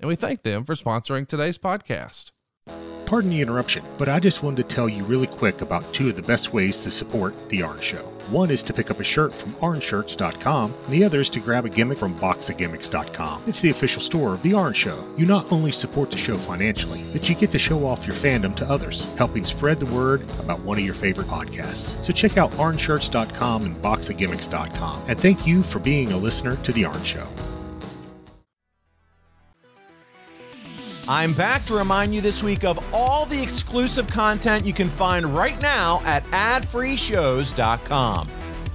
And we thank them for sponsoring today's podcast. Pardon the interruption, but I just wanted to tell you really quick about two of the best ways to support The Orange Show. One is to pick up a shirt from orangeshirts.com, and the other is to grab a gimmick from boxofgimmicks.com. It's the official store of The Orange Show. You not only support the show financially, but you get to show off your fandom to others, helping spread the word about one of your favorite podcasts. So check out orangeshirts.com and boxofgimmicks.com. And thank you for being a listener to The Orange Show. I'm back to remind you this week of all the exclusive content you can find right now at adfreeshows.com.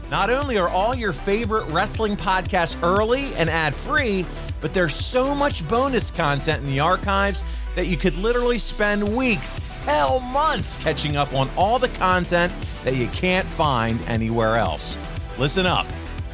Not only are all your favorite wrestling podcasts early and ad free, but there's so much bonus content in the archives that you could literally spend weeks, hell, months catching up on all the content that you can't find anywhere else. Listen up.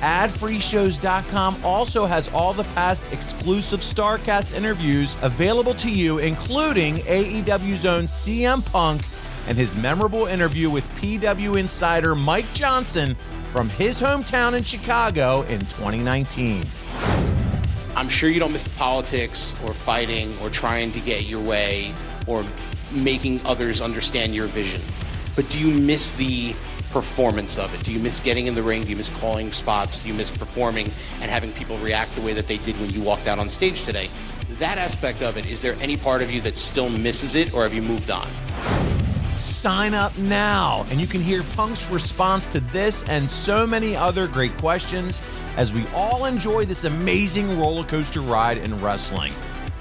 AdFreeShows.com also has all the past exclusive Starrcast interviews available to you, including AEW's own CM Punk and his memorable interview with PW insider Mike Johnson from his hometown in Chicago in 2019. I'm sure you don't miss the politics or fighting or trying to get your way or making others understand your vision. But do you miss the performance of it? Do you miss getting in the ring? Do you miss calling spots? Do you miss performing and having people react the way that they did when you walked out on stage today? That aspect of it, is there any part of you that still misses it or have you moved on? Sign up now, and you can hear Punk's response to this and so many other great questions as we all enjoy this amazing roller coaster ride in wrestling.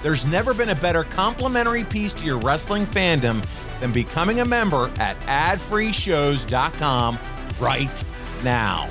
There's never been a better complimentary piece to your wrestling fandom than becoming a member at adfreeshows.com right now.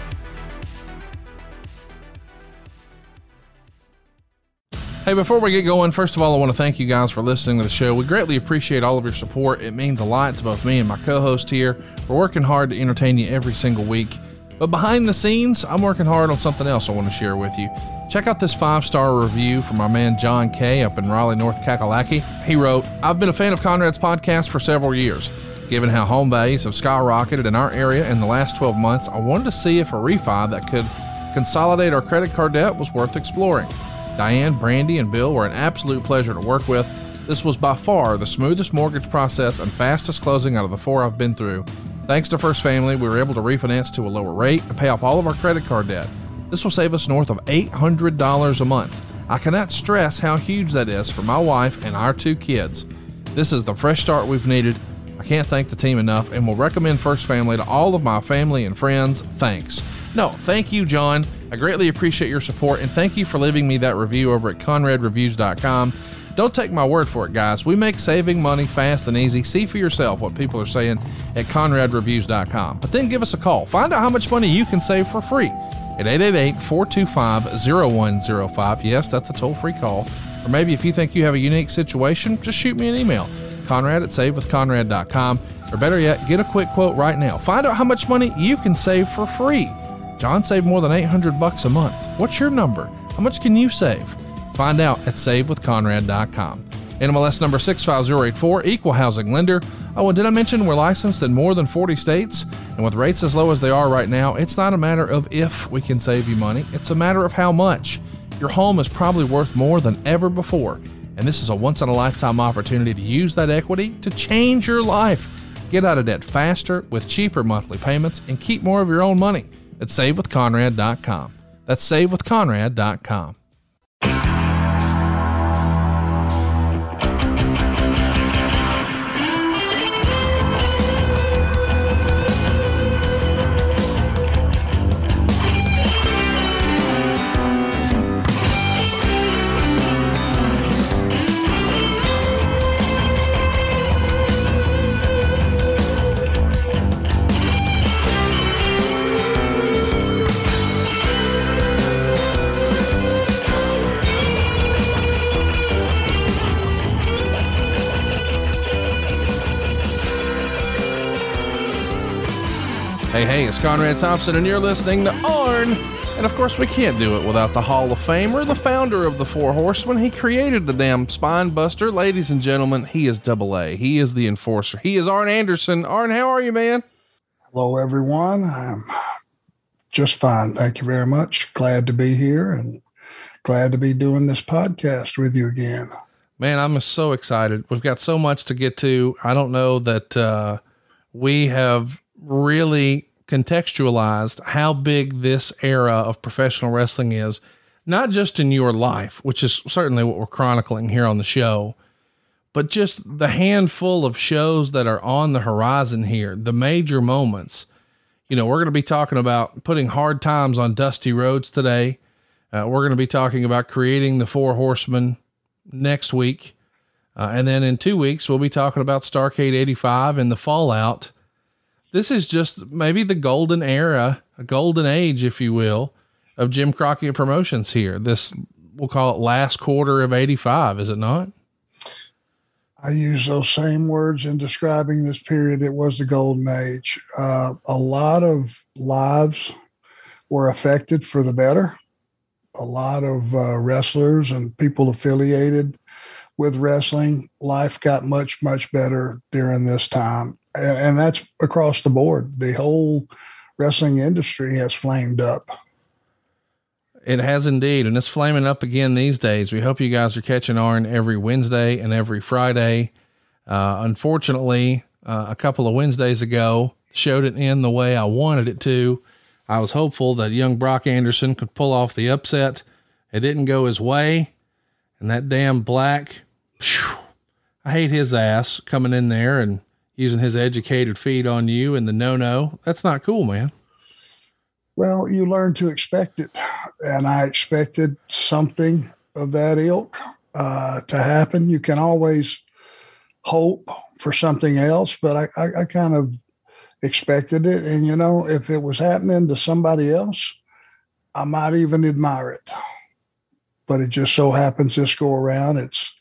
Hey, before we get going, first of all, I want to thank you guys for listening to the show. We greatly appreciate all of your support. It means a lot to both me and my co host here. We're working hard to entertain you every single week. But behind the scenes, I'm working hard on something else I want to share with you. Check out this five star review from my man John K up in Raleigh, North Kakalaki. He wrote, I've been a fan of Conrad's podcast for several years. Given how home values have skyrocketed in our area in the last 12 months, I wanted to see if a refi that could consolidate our credit card debt was worth exploring. Diane, Brandy, and Bill were an absolute pleasure to work with. This was by far the smoothest mortgage process and fastest closing out of the four I've been through. Thanks to First Family, we were able to refinance to a lower rate and pay off all of our credit card debt. This will save us north of $800 a month. I cannot stress how huge that is for my wife and our two kids. This is the fresh start we've needed. I can't thank the team enough and will recommend First Family to all of my family and friends. Thanks. No, thank you, John. I greatly appreciate your support and thank you for leaving me that review over at conradreviews.com. Don't take my word for it, guys. We make saving money fast and easy. See for yourself what people are saying at conradreviews.com. But then give us a call. Find out how much money you can save for free at 888 425 0105. Yes, that's a toll free call. Or maybe if you think you have a unique situation, just shoot me an email. Conrad at savewithconrad.com. Or better yet, get a quick quote right now. Find out how much money you can save for free. John saved more than 800 bucks a month. What's your number? How much can you save? Find out at savewithconrad.com. NMLS number 65084, equal housing lender. Oh, and did I mention we're licensed in more than 40 states? And with rates as low as they are right now, it's not a matter of if we can save you money, it's a matter of how much. Your home is probably worth more than ever before, and this is a once in a lifetime opportunity to use that equity to change your life. Get out of debt faster with cheaper monthly payments and keep more of your own money at savewithconrad.com. That's savewithconrad.com. Hey, hey, it's Conrad Thompson, and you're listening to Arn. And of course, we can't do it without the Hall of Famer, the founder of the Four Horsemen. He created the damn spine buster. Ladies and gentlemen, he is double A. He is the enforcer. He is Arn Anderson. Arn, how are you, man? Hello, everyone. I'm just fine. Thank you very much. Glad to be here and glad to be doing this podcast with you again. Man, I'm so excited. We've got so much to get to. I don't know that uh, we have really contextualized how big this era of professional wrestling is, not just in your life, which is certainly what we're chronicling here on the show, but just the handful of shows that are on the horizon here, the major moments. You know, we're going to be talking about putting hard times on dusty roads today. Uh, we're going to be talking about creating the four horsemen next week. Uh, and then in two weeks, we'll be talking about Starrcade 85 and the fallout this is just maybe the golden era, a golden age, if you will, of Jim Crockett Promotions here. This, we'll call it last quarter of 85, is it not? I use those same words in describing this period. It was the golden age. Uh, a lot of lives were affected for the better. A lot of uh, wrestlers and people affiliated with wrestling, life got much, much better during this time and that's across the board. The whole wrestling industry has flamed up. It has indeed, and it's flaming up again these days. We hope you guys are catching on every Wednesday and every Friday. Uh, unfortunately, uh, a couple of Wednesdays ago, showed it in the way I wanted it to. I was hopeful that young Brock Anderson could pull off the upset. It didn't go his way, and that damn black, phew, I hate his ass coming in there and using his educated feet on you and the no no. That's not cool, man. Well, you learn to expect it. And I expected something of that ilk uh, to happen. You can always hope for something else, but I, I, I kind of expected it. And, you know, if it was happening to somebody else, I might even admire it. But it just so happens this go around, it's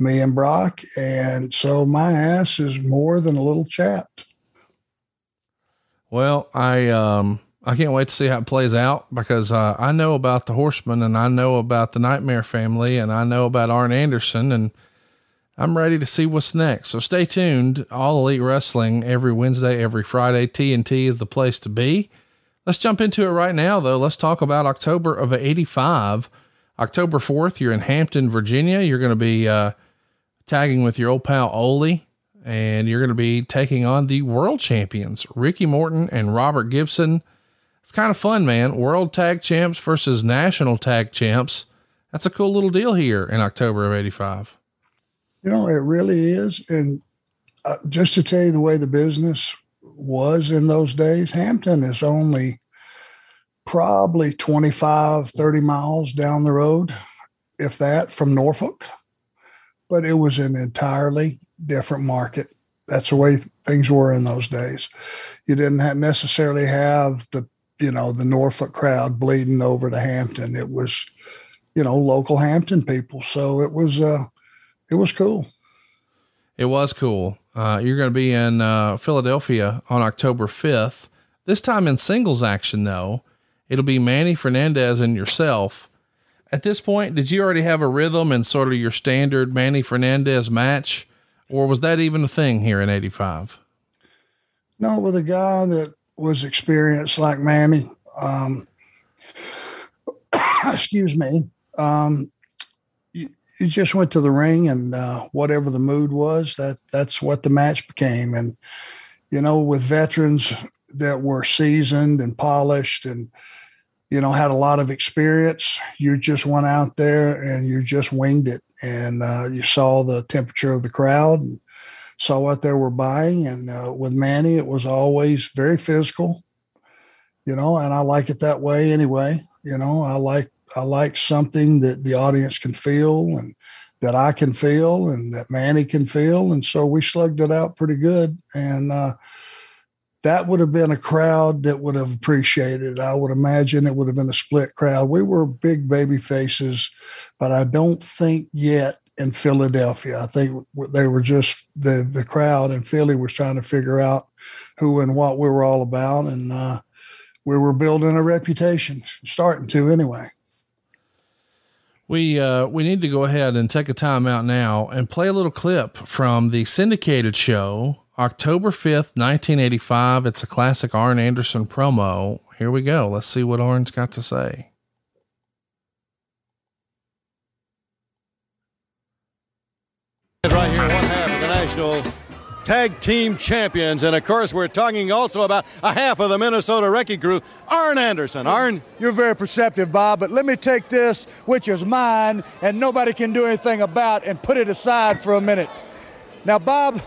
me and Brock. And so my ass is more than a little chapped. Well, I, um, I can't wait to see how it plays out because uh, I know about the Horsemen and I know about the Nightmare family and I know about Arn Anderson and I'm ready to see what's next. So stay tuned. All Elite Wrestling every Wednesday, every Friday. TNT is the place to be. Let's jump into it right now, though. Let's talk about October of 85. October 4th, you're in Hampton, Virginia. You're going to be uh, tagging with your old pal Ole, and you're going to be taking on the world champions, Ricky Morton and Robert Gibson. It's kind of fun, man. World tag champs versus national tag champs. That's a cool little deal here in October of 85. You know, it really is. And uh, just to tell you the way the business was in those days, Hampton is only probably 25, 30 miles down the road, if that, from Norfolk but it was an entirely different market. That's the way things were in those days. You didn't have necessarily have the you know the Norfolk crowd bleeding over to Hampton. It was you know local Hampton people, so it was uh, it was cool. It was cool. Uh, you're going to be in uh, Philadelphia on October 5th. This time in singles action, though. It'll be Manny Fernandez and yourself at this point, did you already have a rhythm and sort of your standard Manny Fernandez match, or was that even a thing here in '85? No, with a guy that was experienced like Manny. Um, excuse me. Um, you, you, just went to the ring, and uh, whatever the mood was, that that's what the match became. And you know, with veterans that were seasoned and polished and you know, had a lot of experience. You just went out there and you just winged it, and uh, you saw the temperature of the crowd and saw what they were buying. And uh, with Manny, it was always very physical, you know, and I like it that way anyway. You know, I like I like something that the audience can feel and that I can feel and that Manny can feel, and so we slugged it out pretty good. And uh, that would have been a crowd that would have appreciated. I would imagine it would have been a split crowd. We were big baby faces, but I don't think yet in Philadelphia. I think they were just the the crowd in Philly was trying to figure out who and what we were all about, and uh, we were building a reputation, starting to anyway. We uh, we need to go ahead and take a time out now and play a little clip from the syndicated show, October fifth, nineteen eighty five. It's a classic Arn Anderson promo. Here we go. Let's see what Arn's got to say. Right here, one half of the national tag team champions. And of course, we're talking also about a half of the Minnesota Wrecking Crew, Arn Anderson. Arn? You're very perceptive, Bob, but let me take this, which is mine, and nobody can do anything about, and put it aside for a minute. Now, Bob,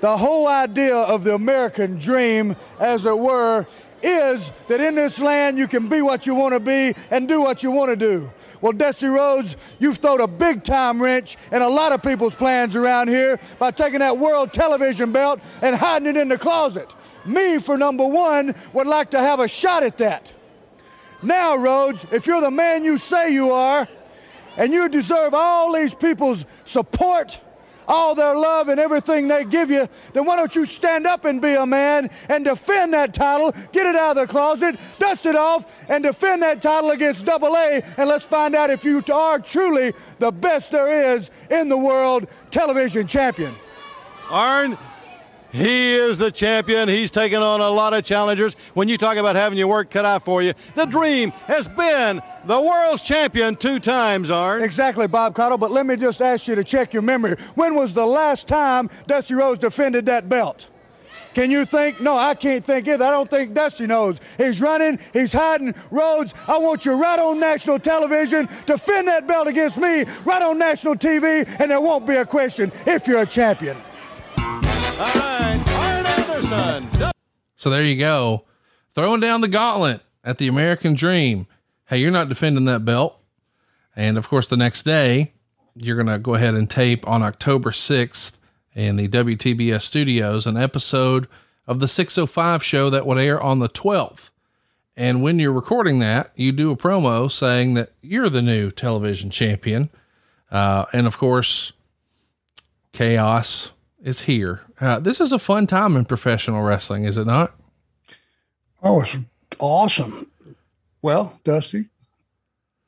the whole idea of the American dream, as it were, is that in this land you can be what you want to be and do what you want to do. Well, Dusty Rhodes, you've thrown a big time wrench in a lot of people's plans around here by taking that world television belt and hiding it in the closet. Me, for number one, would like to have a shot at that. Now, Rhodes, if you're the man you say you are, and you deserve all these people's support, all their love and everything they give you, then why don't you stand up and be a man and defend that title, get it out of the closet, dust it off, and defend that title against Double A, and let's find out if you are truly the best there is in the world television champion. Arn, he is the champion. He's taken on a lot of challengers. When you talk about having your work cut out for you, the dream has been the world's champion two times, Arn. Exactly, Bob Caudle. But let me just ask you to check your memory. When was the last time Dusty Rhodes defended that belt? Can you think? No, I can't think either. I don't think Dusty knows. He's running, he's hiding. Rhodes, I want you right on national television. Defend that belt against me right on national TV, and there won't be a question if you're a champion. Anderson. So there you go. Throwing down the gauntlet at the American Dream. Hey, you're not defending that belt. And of course, the next day, you're going to go ahead and tape on October 6th in the WTBS studios an episode of the 605 show that would air on the 12th. And when you're recording that, you do a promo saying that you're the new television champion. Uh, and of course, chaos is here. Uh, this is a fun time in professional wrestling, is it not? Oh, it's awesome. Well, Dusty,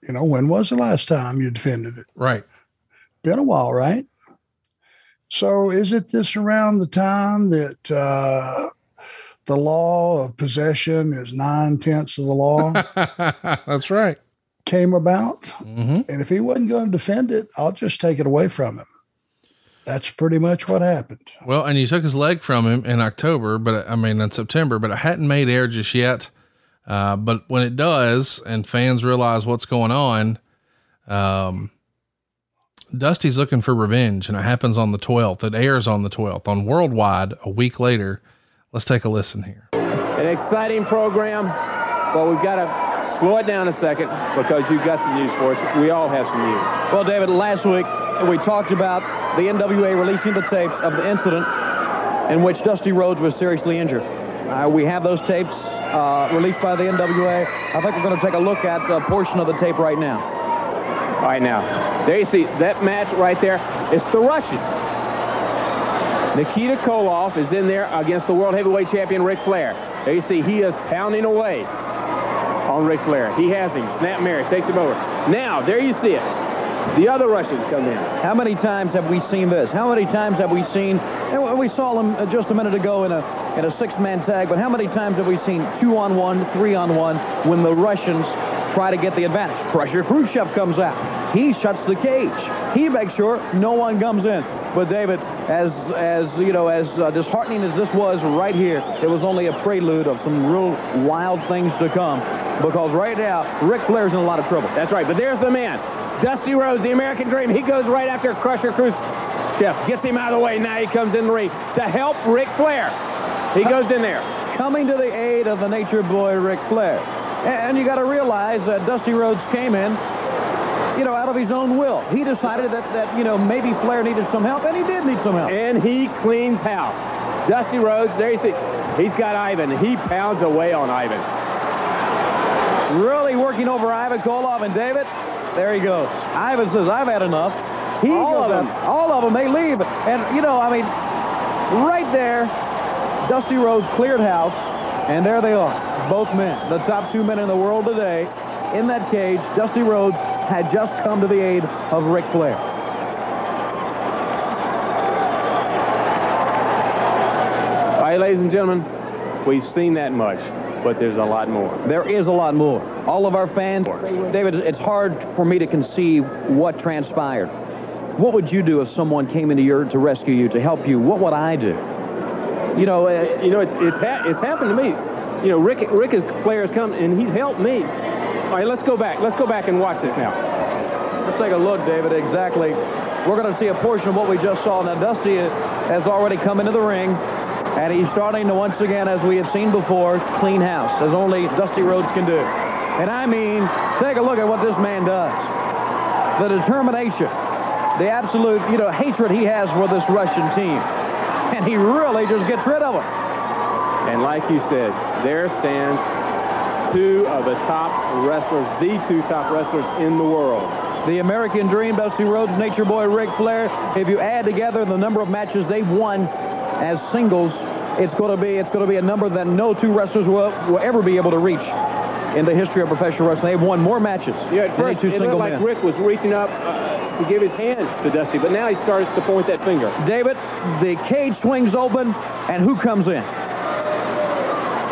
you know, when was the last time you defended it? Right. Been a while, right? So is it this around the time that uh, the law of possession is nine tenths of the law That's right. came about? Mm-hmm. And if he wasn't going to defend it, I'll just take it away from him. That's pretty much what happened. Well, and you took his leg from him in October, but I mean, in September, but it hadn't made air just yet. Uh, but when it does and fans realize what's going on, um, Dusty's looking for revenge and it happens on the 12th. It airs on the 12th on worldwide a week later. Let's take a listen here. An exciting program, but we've got to slow it down a second because you've got some news for us. We all have some news. Well, David, last week we talked about the NWA releasing the tapes of the incident in which Dusty Rhodes was seriously injured. Uh, we have those tapes uh, released by the NWA. I think we're going to take a look at a portion of the tape right now. All right, now, there you see that match right there. It's the Russian. Nikita Koloff is in there against the World Heavyweight Champion Ric Flair. There you see he is pounding away on Ric Flair. He has him. Snap mare takes him over. Now, there you see it. The other Russians come in. How many times have we seen this? How many times have we seen, and we saw them uh, just a minute ago in a, in a six-man tag, but how many times have we seen two-on-one, three-on-one when the Russians try to get the advantage? Crusher Khrushchev comes out. He shuts the cage. He makes sure no one comes in. But David, as as you know, as uh, disheartening as this was right here, it was only a prelude of some real wild things to come. Because right now, Ric Flair's in a lot of trouble. That's right, but there's the man. Dusty Rhodes, the American Dream. He goes right after Crusher Khrushchev. Gets him out of the way. Now he comes in the ring to help Ric Flair. He goes in there. Coming to the aid of the nature boy Ric Flair. And you got to realize that Dusty Rhodes came in, you know, out of his own will. He decided that, that, you know, maybe Flair needed some help, and he did need some help. And he cleans house. Dusty Rhodes, there you see, he's got Ivan. He pounds away on Ivan. Really working over Ivan Koloff and David. There he goes. Ivan says, I've had enough. He All goes of them. up. All of them. They leave. And, you know, I mean, right there, Dusty Rhodes cleared house, and there they are, both men, the top two men in the world today. In that cage, Dusty Rhodes had just come to the aid of Ric Flair. All right, ladies and gentlemen, we've seen that much, but there's a lot more. There is a lot more. All of our fans, David, it's hard for me to conceive what transpired. What would you do if someone came into your to rescue you, to help you? What would I do? You know, uh, You know, it's it's, ha- it's happened to me. You know, Ric Ric is Flair has come and he's helped me. All right, let's go back. Let's go back and watch it now. let's take a look, David. Exactly. We're going to see a portion of what we just saw. Now, Dusty has already come into the ring, and he's starting to once again, as we have seen before, clean house, as only Dusty Rhodes can do. And I mean, take a look at what this man does. The determination, the absolute, you know, hatred he has for this Russian team. And he really just gets rid of them. And like you said, there stands two of the top wrestlers, the two top wrestlers in the world. The American Dream, Dusty Rhodes, Nature Boy, Ric Flair. If you add together the number of matches they've won as singles, it's going to be it's going to be a number that no two wrestlers will, will ever be able to reach in the history of professional wrestling. They've won more matches Yeah, at first two it single looked like men. Ric was reaching up uh, to give his hand to Dusty, but now he starts to point that finger. David, the cage swings open, and who comes in?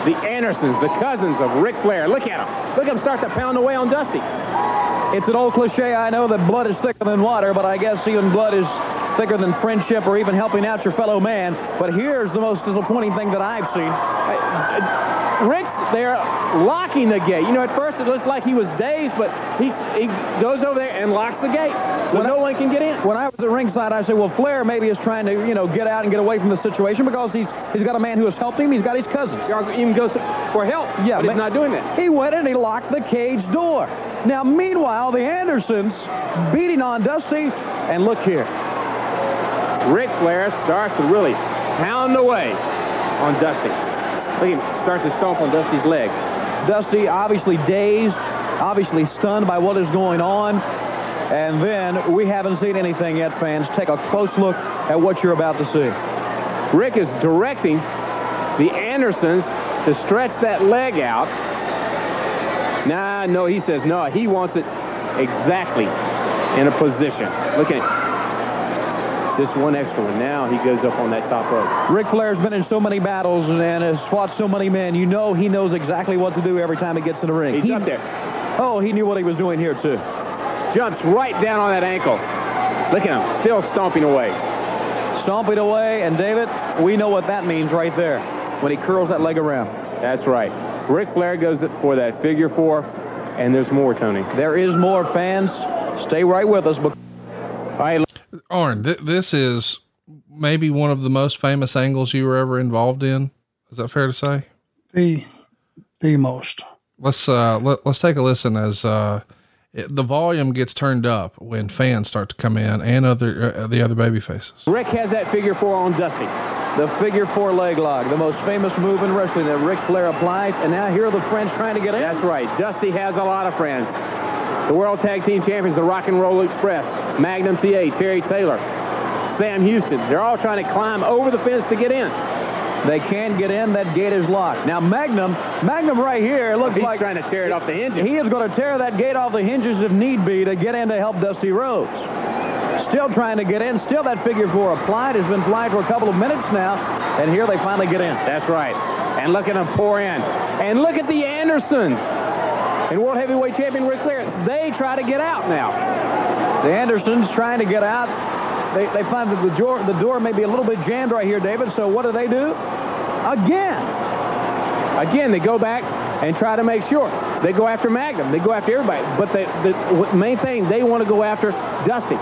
The Andersons, the cousins of Ric Flair. Look at him. Look at him start to pound away on Dusty. It's an old cliche, I know, that blood is thicker than water, but I guess even blood is thicker than friendship or even helping out your fellow man. But here's the most disappointing thing that I've seen. Ric's there locking the gate. You know, at first it looks like he was dazed, but he, he goes over there and locks the gate. So no one can get in. When I was at ringside, I said, well, Flair maybe is trying to, you know, get out and get away from the situation because he's he's got a man who has helped him. He's got his cousins. He even goes for help. Yeah, but he's not doing that. He went and he locked the cage door. Now, meanwhile, the Andersons beating on Dusty, and look here. Ric Flair starts to really pound away on Dusty. Look at him starts to stomp on Dusty's legs. Dusty obviously dazed, obviously stunned by what is going on. And then we haven't seen anything yet, fans. Take a close look at what you're about to see. Ric is directing the Andersons to stretch that leg out. Nah, no, he says no. He wants it exactly in a position. Look at just one extra one. Now he goes up on that top rope. Ric Flair's been in so many battles and has fought so many men. You know he knows exactly what to do every time he gets in the ring. He's He- up there. Oh, he knew what he was doing here, too. Jumps right down on that ankle. Look at him, still stomping away. Stomping away, and David, we know what that means right there when he curls that leg around. That's right. Ric Flair goes for that figure four, and there's more, Tony. There is more, fans. Stay right with us. All right, Arn, th- this is maybe one of the most famous angles you were ever involved in. Is that fair to say? The the most. Let's uh let, let's take a listen as uh it, the volume gets turned up when fans start to come in and other uh, the other baby faces. Ric has that figure four on Dusty. The figure four leg lock, the most famous move in wrestling that Ric Flair applies. And now here are the friends trying to get in. That's right. Dusty has a lot of friends. The World Tag Team Champions, the Rock and Roll Express, Magnum TA, Terry Taylor, Sam Houston. They're all trying to climb over the fence to get in. They can't get in. That gate is locked. Now Magnum, Magnum right here looks like He's like trying to tear it off the hinges. He is going to tear that gate off the hinges if need be to get in to help Dusty Rhodes. Still trying to get in. Still that figure four applied. Has been applied for a couple of minutes now. And here they finally get in. That's right. And look at them pour in. And look at the Andersons. And World Heavyweight Champion Ric Flair. They try to get out now. The Andersons trying to get out. They, they find that the door, the door may be a little bit jammed right here, David. So what do they do? Again. Again, they go back and try to make sure. They go after Magnum. They go after everybody. But the, the main thing, they want to go after Dusty.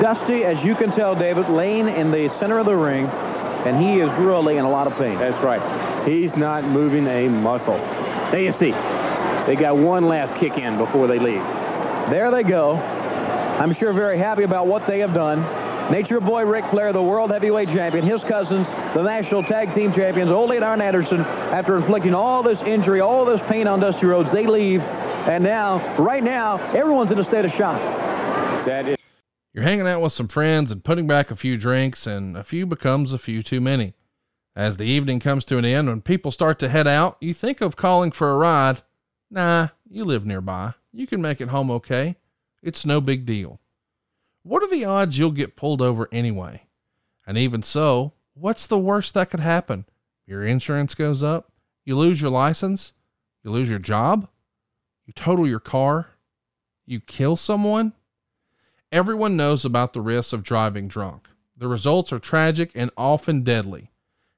Dusty, as you can tell, David, laying in the center of the ring, and he is really in a lot of pain. That's right. He's not moving a muscle. See. They got one last kick in before they leave. There they go. I'm sure very happy about what they have done. Nature Boy Ric Flair, the World Heavyweight Champion, his cousins, the National Tag Team Champions, Ole and Arn Anderson, after inflicting all this injury, all this pain on Dusty Rhodes, they leave. And now, right now, everyone's in a state of shock. That is. You're hanging out with some friends and putting back a few drinks, and a few becomes a few too many. As the evening comes to an end, when people start to head out, you think of calling for a ride. Nah, you live nearby. You can make it home okay. It's no big deal. What are the odds you'll get pulled over anyway? And even so, what's the worst that could happen? Your insurance goes up, you lose your license, you lose your job, you total your car, you kill someone. Everyone knows about the risks of driving drunk. The results are tragic and often deadly.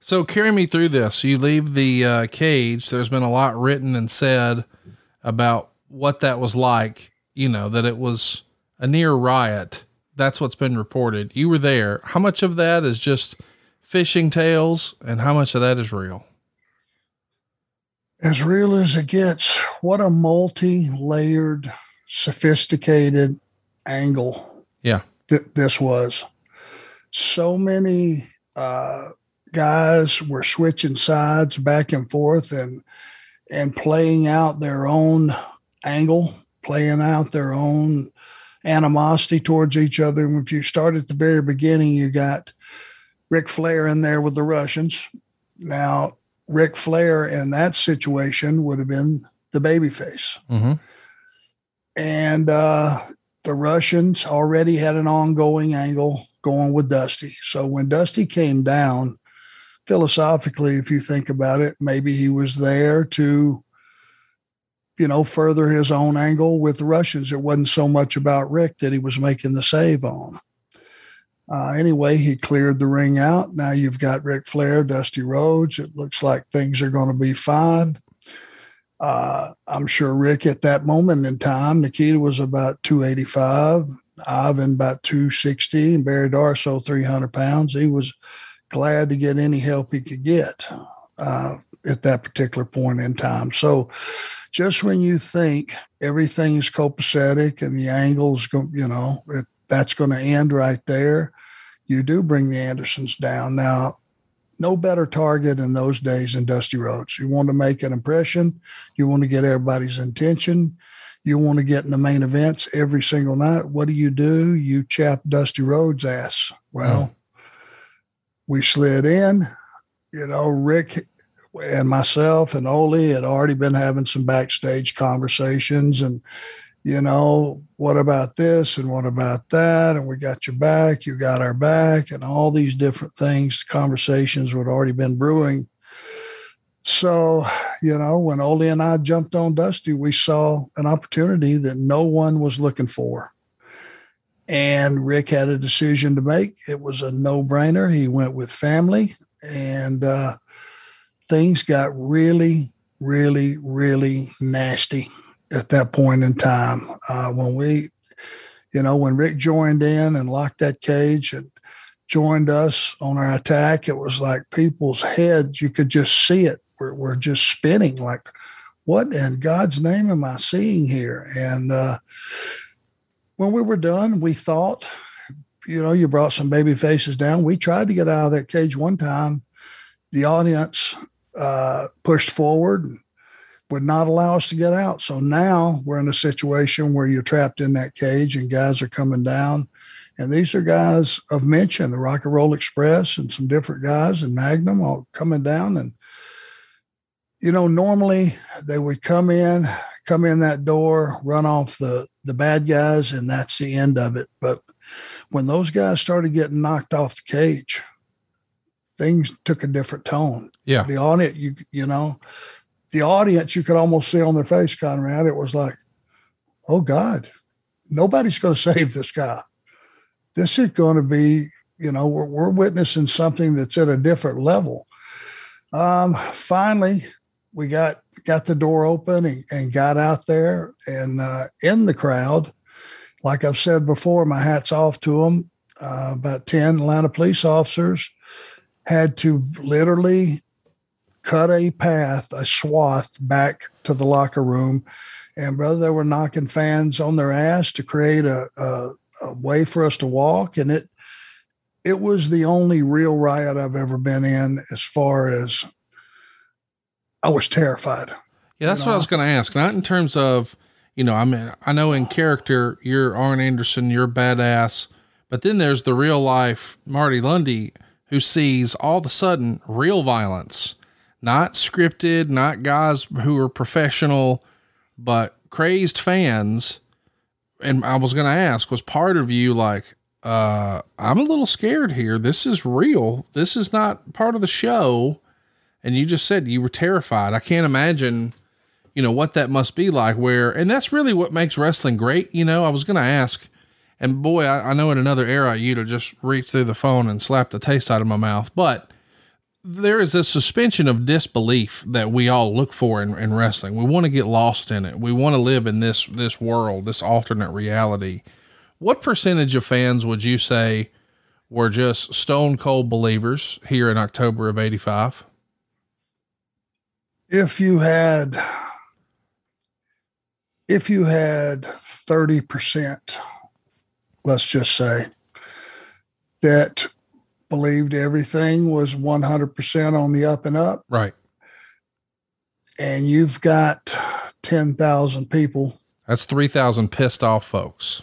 So carry me through this. You leave the uh, cage. There's been a lot written and said about what that was like. You know, that it was a near riot. That's what's been reported. You were there. How much of that is just fishing tales and how much of that is real? As real as it gets. What a multi layered, sophisticated angle. Yeah th- this was. So many uh, guys were switching sides back and forth and and playing out their own angle, playing out their own animosity towards each other. And if you start at the very beginning, you got Ric Flair in there with the Russians. Now, Ric Flair in that situation would have been the babyface. Mm-hmm. And uh, the Russians already had an ongoing angle going with Dusty. So when Dusty came down, philosophically, if you think about it, maybe he was there to, you know, further his own angle with the Russians. It wasn't so much about Ric that he was making the save on. Uh, anyway, he cleared the ring out. Now you've got Ric Flair, Dusty Rhodes. It looks like things are going to be fine. Uh, I'm sure Ric at that moment in time, Nikita was about 285, Ivan about 260, and Barry Darsow 300 pounds. He was glad to get any help he could get uh, at that particular point in time. So, just when you think everything's copacetic and the angles, go, you know, it, that's going to end right there, you do bring the Andersons down. Now, no better target in those days than Dusty Rhodes. You want to make an impression, you want to get everybody's attention, you want to get in the main events every single night. What do you do? You chap Dusty Rhodes' ass. Well, we slid in. You know, Ric and myself and Ole had already been having some backstage conversations and you know, what about this and what about that? And we got your back, you got our back, and all these different things, conversations had already been brewing. So, you know, when Ole and I jumped on Dusty, we saw an opportunity that no one was looking for. And Ric had a decision to make. It was a no brainer. He went with family, and uh, things got really, really, really nasty at that point in time. Uh, when we, you know, when Ric joined in and locked that cage and joined us on our attack, it was like people's heads, you could just see it. We're, we're just spinning like, what in God's name am I seeing here? And uh, when we were done, we thought, you know, you brought some baby faces down. We tried to get out of that cage one time. The audience uh, pushed forward and would not allow us to get out. So now we're in a situation where you're trapped in that cage and guys are coming down. And these are guys of mention, the Rock and Roll Express and some different guys and Magnum all coming down. And, you know, normally they would come in, come in that door, run off the, the bad guys, and that's the end of it. But when those guys started getting knocked off the cage, things took a different tone. Yeah. The audience, you, you know, the audience, you could almost see on their face, Conrad, it was like, oh God, nobody's going to save this guy. This is going to be, you know, we're, we're witnessing something that's at a different level. Um, finally, we got got the door open and, and got out there and uh, in the crowd. Like I've said before, my hat's off to them. uh, about 10 Atlanta police officers had to literally cut a path, a swath back to the locker room. And brother, they were knocking fans on their ass to create a, a, a way for us to walk. And it, it was the only real riot I've ever been in as far as I was terrified. Yeah, that's you know? what I was going to ask. Not in terms of, you know, I mean, I know in character, you're Arn Anderson, you're badass, but then there's the real life Marty Lunde who sees all of a sudden real violence, not scripted, not guys who are professional, but crazed fans. And I was going to ask, was part of you like, uh, I'm a little scared here. This is real. This is not part of the show. And you just said you were terrified. I can't imagine, you know, what that must be like where, and that's really what makes wrestling great. You know, I was going to ask, and boy, I, I, know in another era, you'd have just reached through the phone and slapped the taste out of my mouth. But there is a suspension of disbelief that we all look for in, in wrestling. We want to get lost in it. We want to live in this, this world, this alternate reality what percentage of fans would you say were just stone cold believers here in October of 85? If you had if you had 30%, let's just say, that believed everything was 100% on the up and up. Right. And you've got 10,000 people. That's 3,000 pissed off folks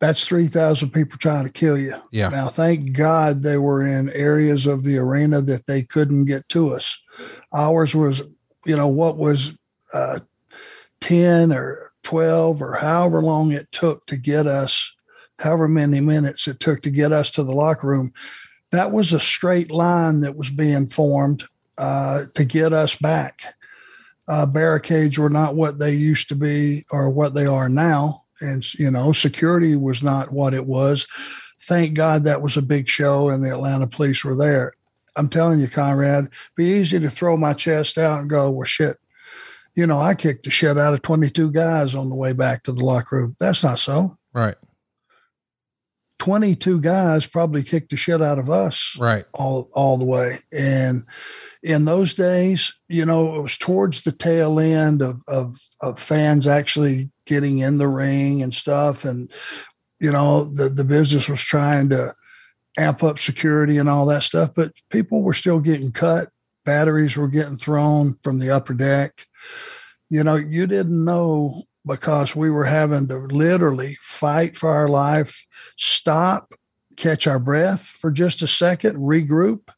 that's 3,000 people trying to kill you. Yeah. Now, thank God they were in areas of the arena that they couldn't get to us. Ours was, you know, what was uh, 10 or 12 or however long it took to get us, however many minutes it took to get us to the locker room. That was a straight line that was being formed uh, to get us back. Uh, barricades were not what they used to be or what they are now and you know security was not what it was thank god that was a big show and the atlanta police were there i'm telling you conrad be easy to throw my chest out and go well shit. You know i kicked the shit out of 22 guys on the way back to the locker room. That's not so. Right. 22 guys probably kicked the shit out of us right. all all the way. And in those days you know it was towards the tail end of of, of fans actually getting in the ring and stuff. And, you know, the, the business was trying to amp up security and all that stuff, but people were still getting cut. Batteries were getting thrown from the upper deck. You know, you didn't know because we were having to literally fight for our life, stop, catch our breath for just a second, regroup.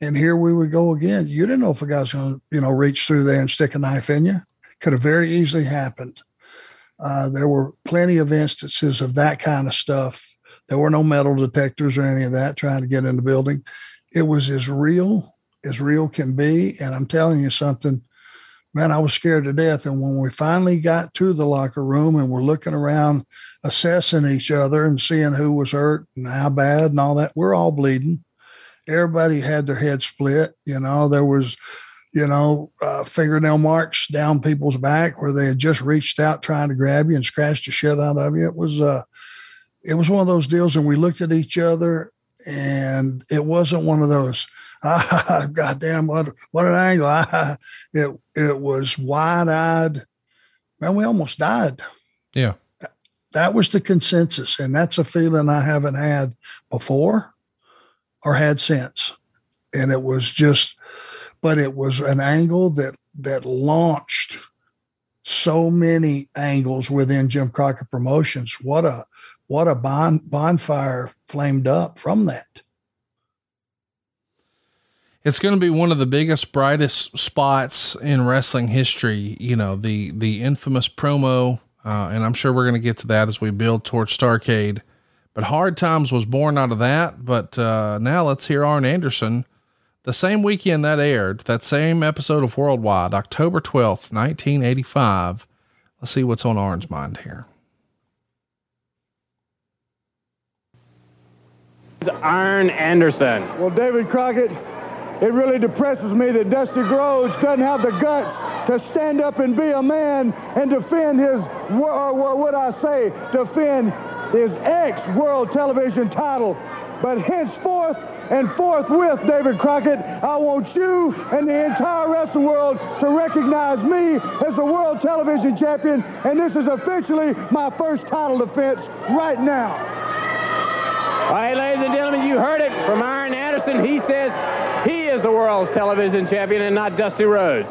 And here we would go again. You didn't know if a guy's going to, you know, reach through there and stick a knife in you. Could have very easily happened. Uh, there were plenty of instances of that kind of stuff. There were no metal detectors or any of that trying to get in the building. It was as real as real can be. And I'm telling you something, man, I was scared to death. And when we finally got to the locker room and we're looking around, assessing each other and seeing who was hurt and how bad and all that, we're all bleeding. Everybody had their head split. You know, there was you know, uh, fingernail marks down people's back where they had just reached out trying to grab you and scratch the shit out of you. It was, uh, it was one of those deals, and we looked at each other, and it wasn't one of those. Ah, goddamn! What what an angle! Ah, it it was wide eyed. Man, we almost died. Yeah, that was the consensus, and that's a feeling I haven't had before or had since. And it was just but it was an angle that that launched so many angles within Jim Crockett Promotions. What a what a bon, bonfire flamed up from that. It's going to be one of the biggest, brightest spots in wrestling history. You know the the infamous promo, uh, and I'm sure we're going to get to that as we build towards Starrcade. But Hard Times was born out of that. But uh, now let's hear Arn Anderson the same weekend that aired, that same episode of Worldwide, October 12th, 1985. Let's see what's on Arn's mind here. Arn Anderson. Well, David Crockett, it really depresses me that Dusty Rhodes doesn't have the guts to stand up and be a man and defend his, or what would I say, defend his ex World Television title. But henceforth and forthwith, David Crockett, I want you and the entire wrestling world to recognize me as the World Television Champion, and this is officially my first title defense right now. All right, ladies and gentlemen, you heard it from Arn Anderson. He says he is the world's television champion and not Dusty Rhodes.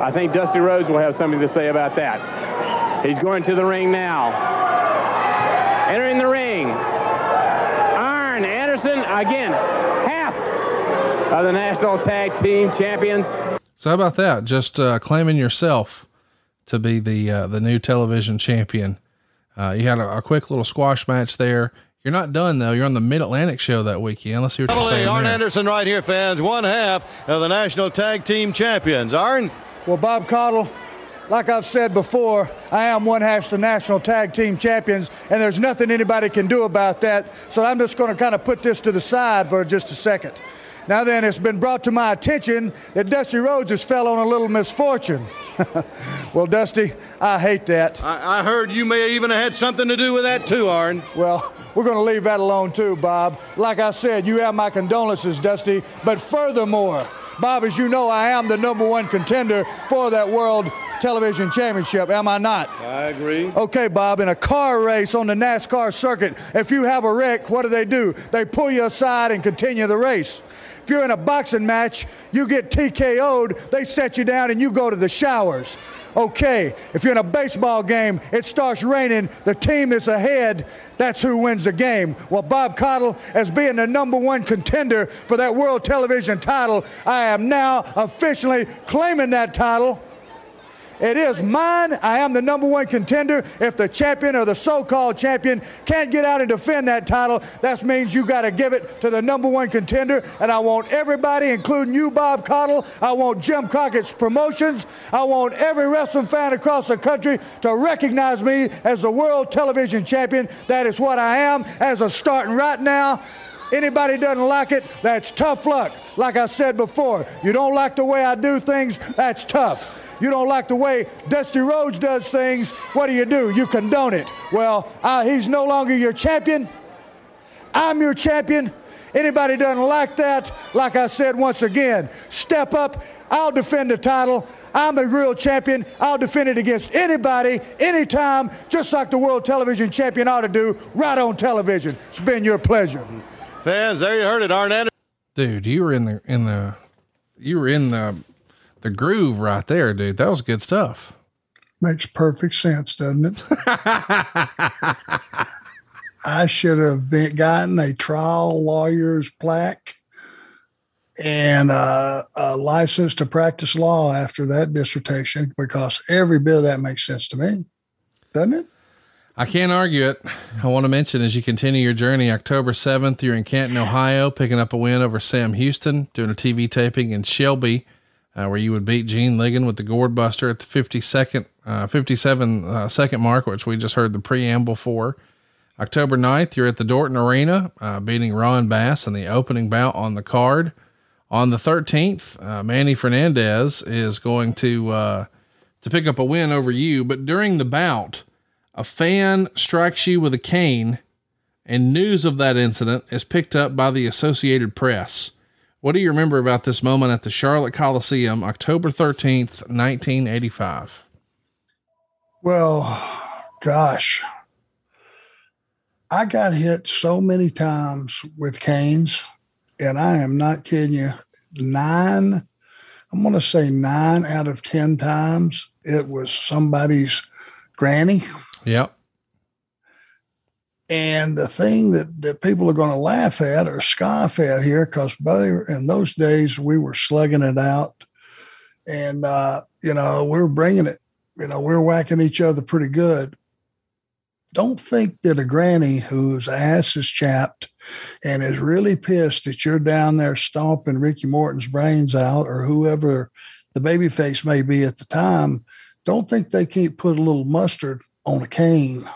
I think Dusty Rhodes will have something to say about that. He's going to the ring now. Entering the ring, Arn Anderson, again, half of the National Tag Team Champions. So how about that? Just uh, claiming yourself to be the uh, the new television champion. Uh, you had a, a, quick little squash match there. You're not done though. You're on the Mid Atlantic show that weekend. Let's see what you're saying. Arn there. Anderson right here, fans. One half of the National Tag Team Champions. Arn. Well, Bob Caudle, like I've said before, I am one half the national tag team champions, and there's nothing anybody can do about that. So I'm just going to kind of put this to the side for just a second. Now then, it's been brought to my attention that Dusty Rhodes has fell on a little misfortune. well, Dusty, I hate that. I, I, heard you may even have had something to do with that too, Arn. Well, we're going to leave that alone too, Bob. Like I said, you have my condolences, Dusty. But furthermore, Bob, as you know, I am the number one contender for that World Television Championship, am I not? I agree. Okay, Bob, in a car race on the NASCAR circuit, if you have a wreck, what do they do? They pull you aside and continue the race. If you're in a boxing match, you get TKO'd, they set you down and you go to the showers. Okay, if you're in a baseball game, it starts raining, the team is ahead, that's who wins the game. Well, Bob Caudle, as being the number one contender for that World Television title, I am now officially claiming that title. It is mine. I am the number one contender. If the champion or the so called champion can't get out and defend that title, that means you got to give it to the number one contender. And I want everybody, including you, Bob Caudle, I want Jim Crockett's promotions, I want every wrestling fan across the country to recognize me as the world television champion. That is what I am as a starting right now. Anybody doesn't like it, that's tough luck. Like I said before, you don't like the way I do things, that's tough. You don't like the way Dusty Rhodes does things. What do you do? You condone it. Well, uh, he's no longer your champion. I'm your champion. Anybody doesn't like that, like I said once again, step up. I'll defend the title. I'm a real champion. I'll defend it against anybody, anytime, just like the world television champion ought to do, right on television. It's been your pleasure. Fans, there you heard it, Arnett. Dude, you were in the in the you were in the the groove right there, dude. That was good stuff. Makes perfect sense, doesn't it? I should have been gotten a trial lawyer's plaque and uh, a license to practice law after that dissertation because every bit of that makes sense to me, doesn't it? I can't argue it. I want to mention as you continue your journey, October 7th, you're in Canton, Ohio, picking up a win over Sam Houston, doing a TV taping in Shelby uh, where you would beat Gene Ligon with the Gourd Buster at the 52nd, uh, 57 uh, second mark, which we just heard the preamble for. October 9th, you're at the Dorton Arena, uh, beating Ron Bass in the opening bout on the card. On the 13th, uh, Manny Fernandez is going to uh, to pick up a win over you, but during the bout, a fan strikes you with a cane, and news of that incident is picked up by the Associated Press. What do you remember about this moment at the Charlotte Coliseum, October 13th, 1985? Well, gosh, I got hit so many times with canes, and I am not kidding you. Nine, I'm going to say nine out of 10 times, it was somebody's granny. Yep. And the thing that, that people are going to laugh at or scoff at here, because in those days we were slugging it out, and uh, you know we were bringing it. You know we were whacking each other pretty good. Don't think that a granny whose ass is chapped and is really pissed that you're down there stomping Ricky Morton's brains out or whoever the baby face may be at the time. Don't think they can't put a little mustard on a cane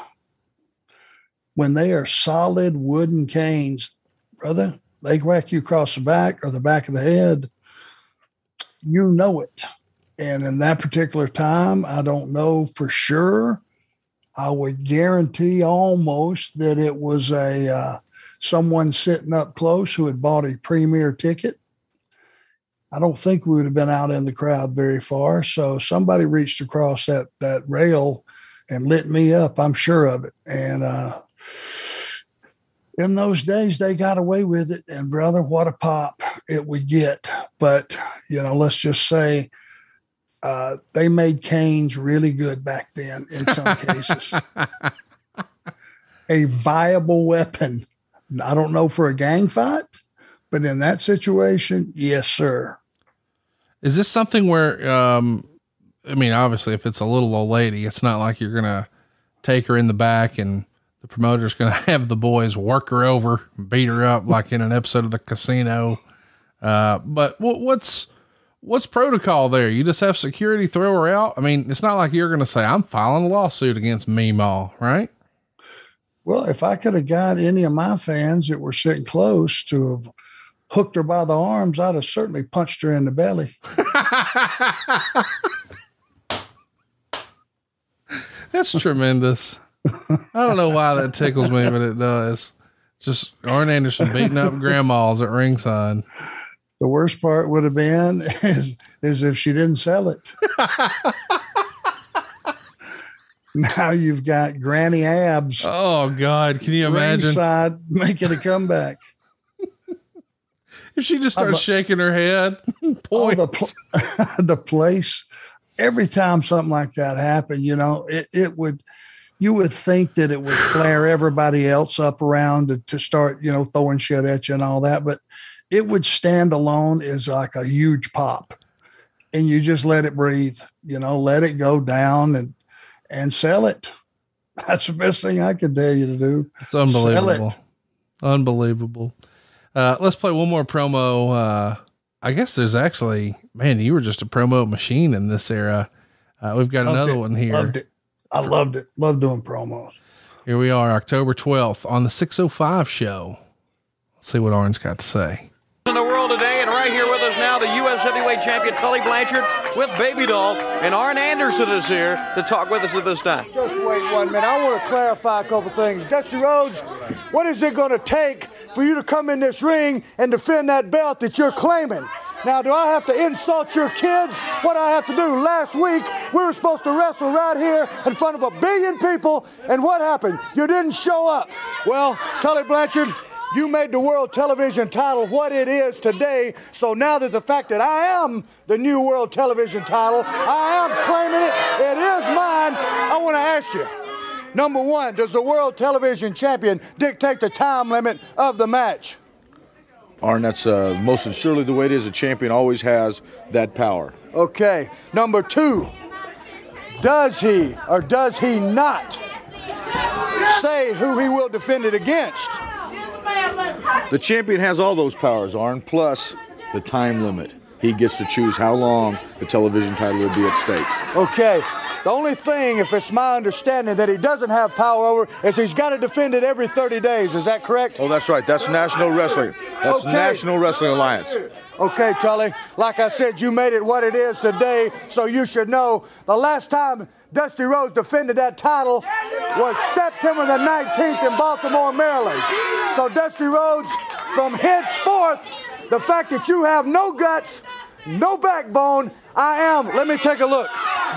when they are solid wooden canes, brother, they whack you across the back or the back of the head. You know it. And in that particular time, I don't know for sure I would guarantee almost that it was a uh, someone sitting up close who had bought a premier ticket. I don't think we would have been out in the crowd very far. So somebody reached across that that rail and lit me up. I'm sure of it. And uh, in those days, they got away with it. And brother, what a pop it would get. But you know, let's just say uh, they made canes really good back then in some cases. a viable weapon. I don't know for a gang fight, but in that situation, yes, sir. Is this something where, um, I mean, obviously, if it's a little old lady, it's not like you're going to take her in the back and the promoter's going to have the boys work her over, beat her up like in an episode of the casino. Uh, but what, what's, what's protocol there? You just have security throw her out. I mean, it's not like you're going to say, I'm filing a lawsuit against Meemaw, right? Well, if I could have got any of my fans that were sitting close to have hooked her by the arms, I'd have certainly punched her in the belly. That's tremendous. I don't know why that tickles me, but it does. Just Arn Anderson beating up grandmas at ringside. The worst part would have been is is if she didn't sell it. now you've got granny abs. Oh God, can you imagine? Ringside making a comeback. if she just starts shaking her head, oh, the, pl- the place. Every time something like that happened, you know, it, it would you would think that it would flare everybody else up around to, to start, you know, throwing shit at you and all that. But it would stand alone as like a huge pop. And you just let it breathe you know let it go down and and sell it. That's the best thing i could tell you to do. It's unbelievable it. unbelievable. Uh, let's play one more promo. Uh, i guess there's actually man you were just a promo machine in this era. Uh, we've got loved another it. one here i loved it loved doing promos here we are october 12th on the 605 show let's see what Arn's got to say in the world today, and right here with us now, the U.S. heavyweight champion Tully Blanchard with Baby Doll, and Arn Anderson is here to talk with us at this time. Just wait one minute. I want to clarify a couple things. Dusty Rhodes, what is it going to take for you to come in this ring and defend that belt that you're claiming? Now, do I have to insult your kids? What I have to do? Last week, we were supposed to wrestle right here in front of a billion people, and what happened? You didn't show up. Well, Tully Blanchard, you made the world television title what it is today. So now that the fact that I am the new world television title, I am claiming it. It is mine. I want to ask you. Number one, does the world television champion dictate the time limit of the match? Arn, that's uh, most surely the way it is. A champion always has that power. Okay. Number two, does he or does he not say who he will defend it against? The champion has all those powers, Arn, plus the time limit. He gets to choose how long the television title will be at stake. Okay. The only thing, if it's my understanding, that he doesn't have power over is he's got to defend it every 30 days. Is that correct? Oh, that's right. That's National Wrestling. That's okay. National Wrestling Alliance. Okay, Tully. Like I said, you made it what it is today, so you should know the last time Dusty Rhodes defended that title was September the 19th in Baltimore, Maryland. So, Dusty Rhodes, from henceforth, the fact that you have no guts, no backbone, I am, let me take a look.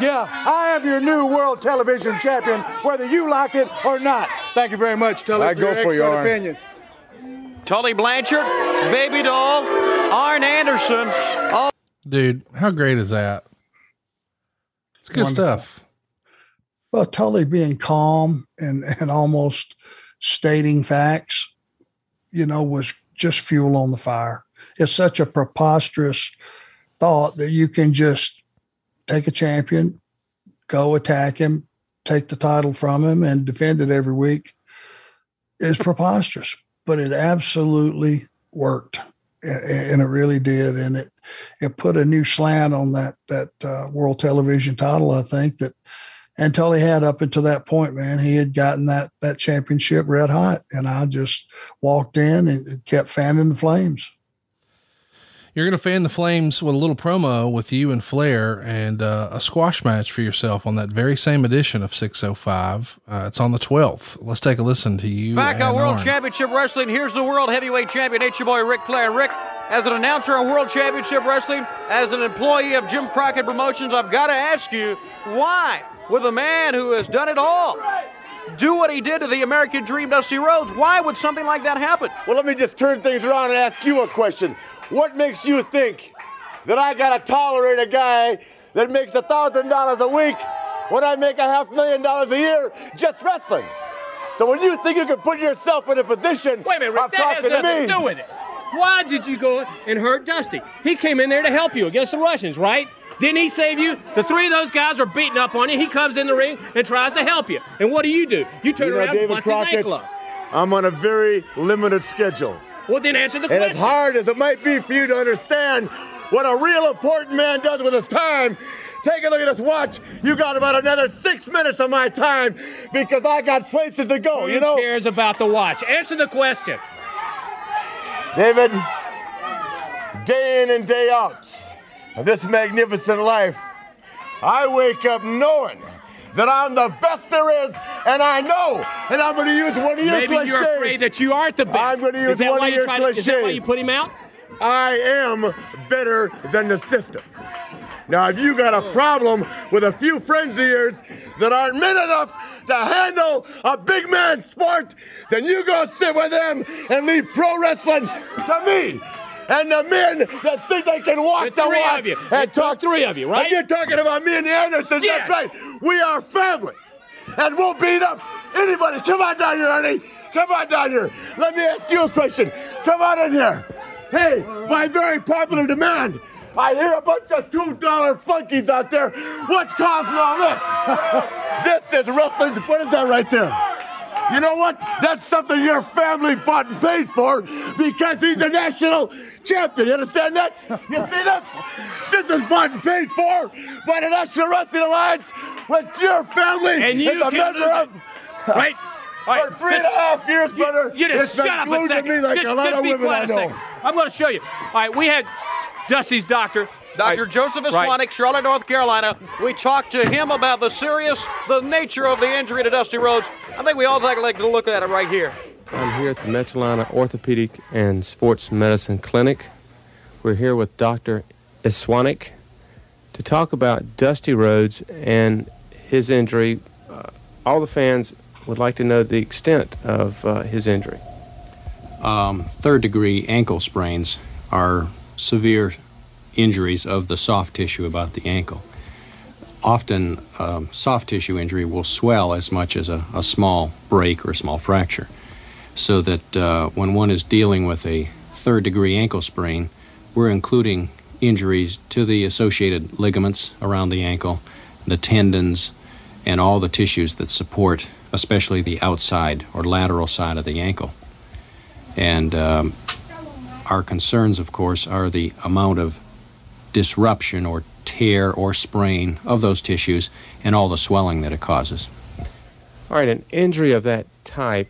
Yeah, I am your new world television champion, whether you like it or not. Thank you very much, Tully. I for go your for your opinion. Tully Blanchard, Baby Doll, Arn Anderson. All- Dude, how great is that? It's good Wonderful. stuff. Well, Tully being calm and, and almost stating facts, you know, was just fuel on the fire. It's such a preposterous thought that you can just take a champion, go attack him, take the title from him, and defend it every week. is preposterous, but it absolutely worked, and it really did. And it it put a new slant on that that uh, world television title. I think that and Tully had up until that point, man, he had gotten that that championship red hot, and I just walked in and kept fanning the flames. You're going to fan the flames with a little promo with you and Flair and uh, a squash match for yourself on that very same edition of 605. Uh, it's on the 12th. Let's take a listen to you. Back and on World Arn. Championship Wrestling, here's the World Heavyweight Champion, H your boy Ric Flair. Ric, as an announcer on World Championship Wrestling, as an employee of Jim Crockett Promotions, I've got to ask you, why, with a man who has done it all, do what he did to the American Dream, Dusty Rhodes? Why would something like that happen? Well, let me just turn things around and ask you a question. What makes you think that I gotta tolerate a guy that makes a thousand dollars a week when I make a half million dollars a year just wrestling? So when you think you can put yourself in a position Wait a minute, Ric, that has to nothing me, to do with it. Why did you go and hurt Dusty? He came in there to help you against the Russians, right? Didn't he save you? The three of those guys are beating up on you. He comes in the ring and tries to help you. And what do you do? You turn You know, around and David bust his ankle up. I'm on a very limited schedule. Well, then answer the And question. as hard as it might be for you to understand what a real important man does with his time, take a look at this watch. You got about another six minutes of my time because I got places to go, Who you know? Who cares about the watch? Answer the question. David, day in and day out of this magnificent life, I wake up knowing that I'm the best there is, and I know, and I'm going to use one of your Maybe cliches. you're afraid that you aren't the best. I'm going to use is that one why of you your tried to- cliches. Is that why you put him out? I am better than the system. Now, if you got a problem with a few friends of yours that aren't men enough to handle a big man sport, then you go sit with them and leave pro wrestling to me. And the men that think they can walk The walk of you. and The talk three of you, right? If you're talking about me and the Andersons, that's right. We are family, and we'll beat up anybody. Come on down here, honey. Come on down here. Let me ask you a question. Come on in here. Hey, by very popular demand, I hear a bunch of $2 funkies out there. What's causing all this? this is wrestling. What is that right there? You know what? That's something your family bought and paid for because he's a national champion. You understand that? You see this? This is bought and paid for by the National Wrestling Alliance, which your family And you is a member of. it. Right? All right, For three and a half years, brother. You just it's been shut up a second. me like just, a lot just of be women quiet I a know. second. I'm going to show you. All right, we had Dusty's doctor. Dr. Right. Joseph Right. Charlotte, North Carolina. We talked to him about the serious, the nature of the injury to Dusty Rhodes. I think we all take like to look at it right here. I'm here at the Metrolina Orthopedic and Sports Medicine Clinic. We're here with Dr. Iswanik to talk about Dusty Rhodes and his injury. Uh, all the fans would like to know the extent of uh, his injury. Um, third degree ankle sprains are severe injuries of the soft tissue about the ankle. Often, um, soft tissue injury will swell as much as a, a small break or a small fracture. So that uh, when one is dealing with a third degree ankle sprain, we're including injuries to the associated ligaments around the ankle, the tendons, and all the tissues that support, especially the outside or lateral side of the ankle. And um, our concerns, of course, are the amount of disruption or tear or sprain of those tissues and all the swelling that it causes. All right, an injury of that type,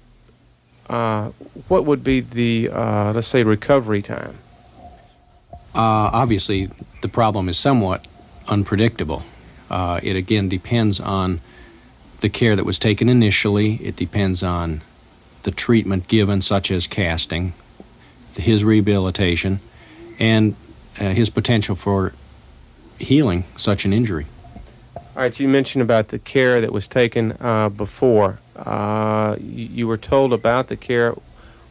uh, what would be the, uh, let's say, recovery time? Uh, obviously, the problem is somewhat unpredictable. Uh, it again depends on the care that was taken initially, it depends on the treatment given, such as casting, his rehabilitation, and uh, his potential for healing such an injury. All right, you mentioned about the care that was taken uh, before. Uh, you, you were told about the care.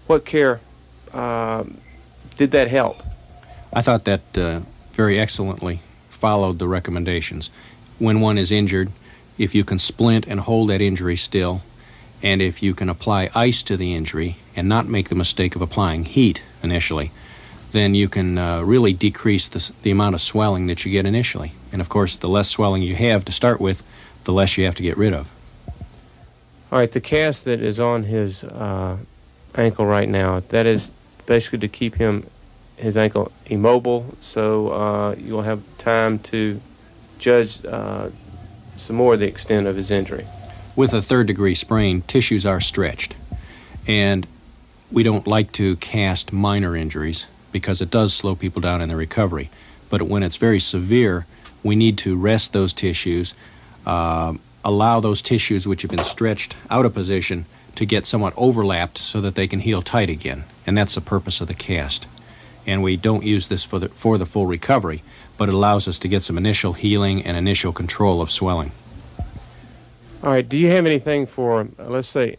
What care um did that help? I thought that uh, very excellently followed the recommendations. When one is injured, if you can splint and hold that injury still, and if you can apply ice to the injury and not make the mistake of applying heat initially, then you can uh, really decrease the, the amount of swelling that you get initially. And of course, the less swelling you have to start with, the less you have to get rid of. All right, the cast that is on his uh, ankle right now, that is basically to keep him, his ankle immobile, so uh, you'll have time to judge uh, some more of the extent of his injury. With a third degree sprain, tissues are stretched. And we don't like to cast minor injuries because it does slow people down in their recovery. But when it's very severe, we need to rest those tissues, uh, allow those tissues which have been stretched out of position to get somewhat overlapped so that they can heal tight again. And that's the purpose of the cast. And we don't use this for the, for the full recovery, but it allows us to get some initial healing and initial control of swelling. All right. Do you have anything for, uh, let's say,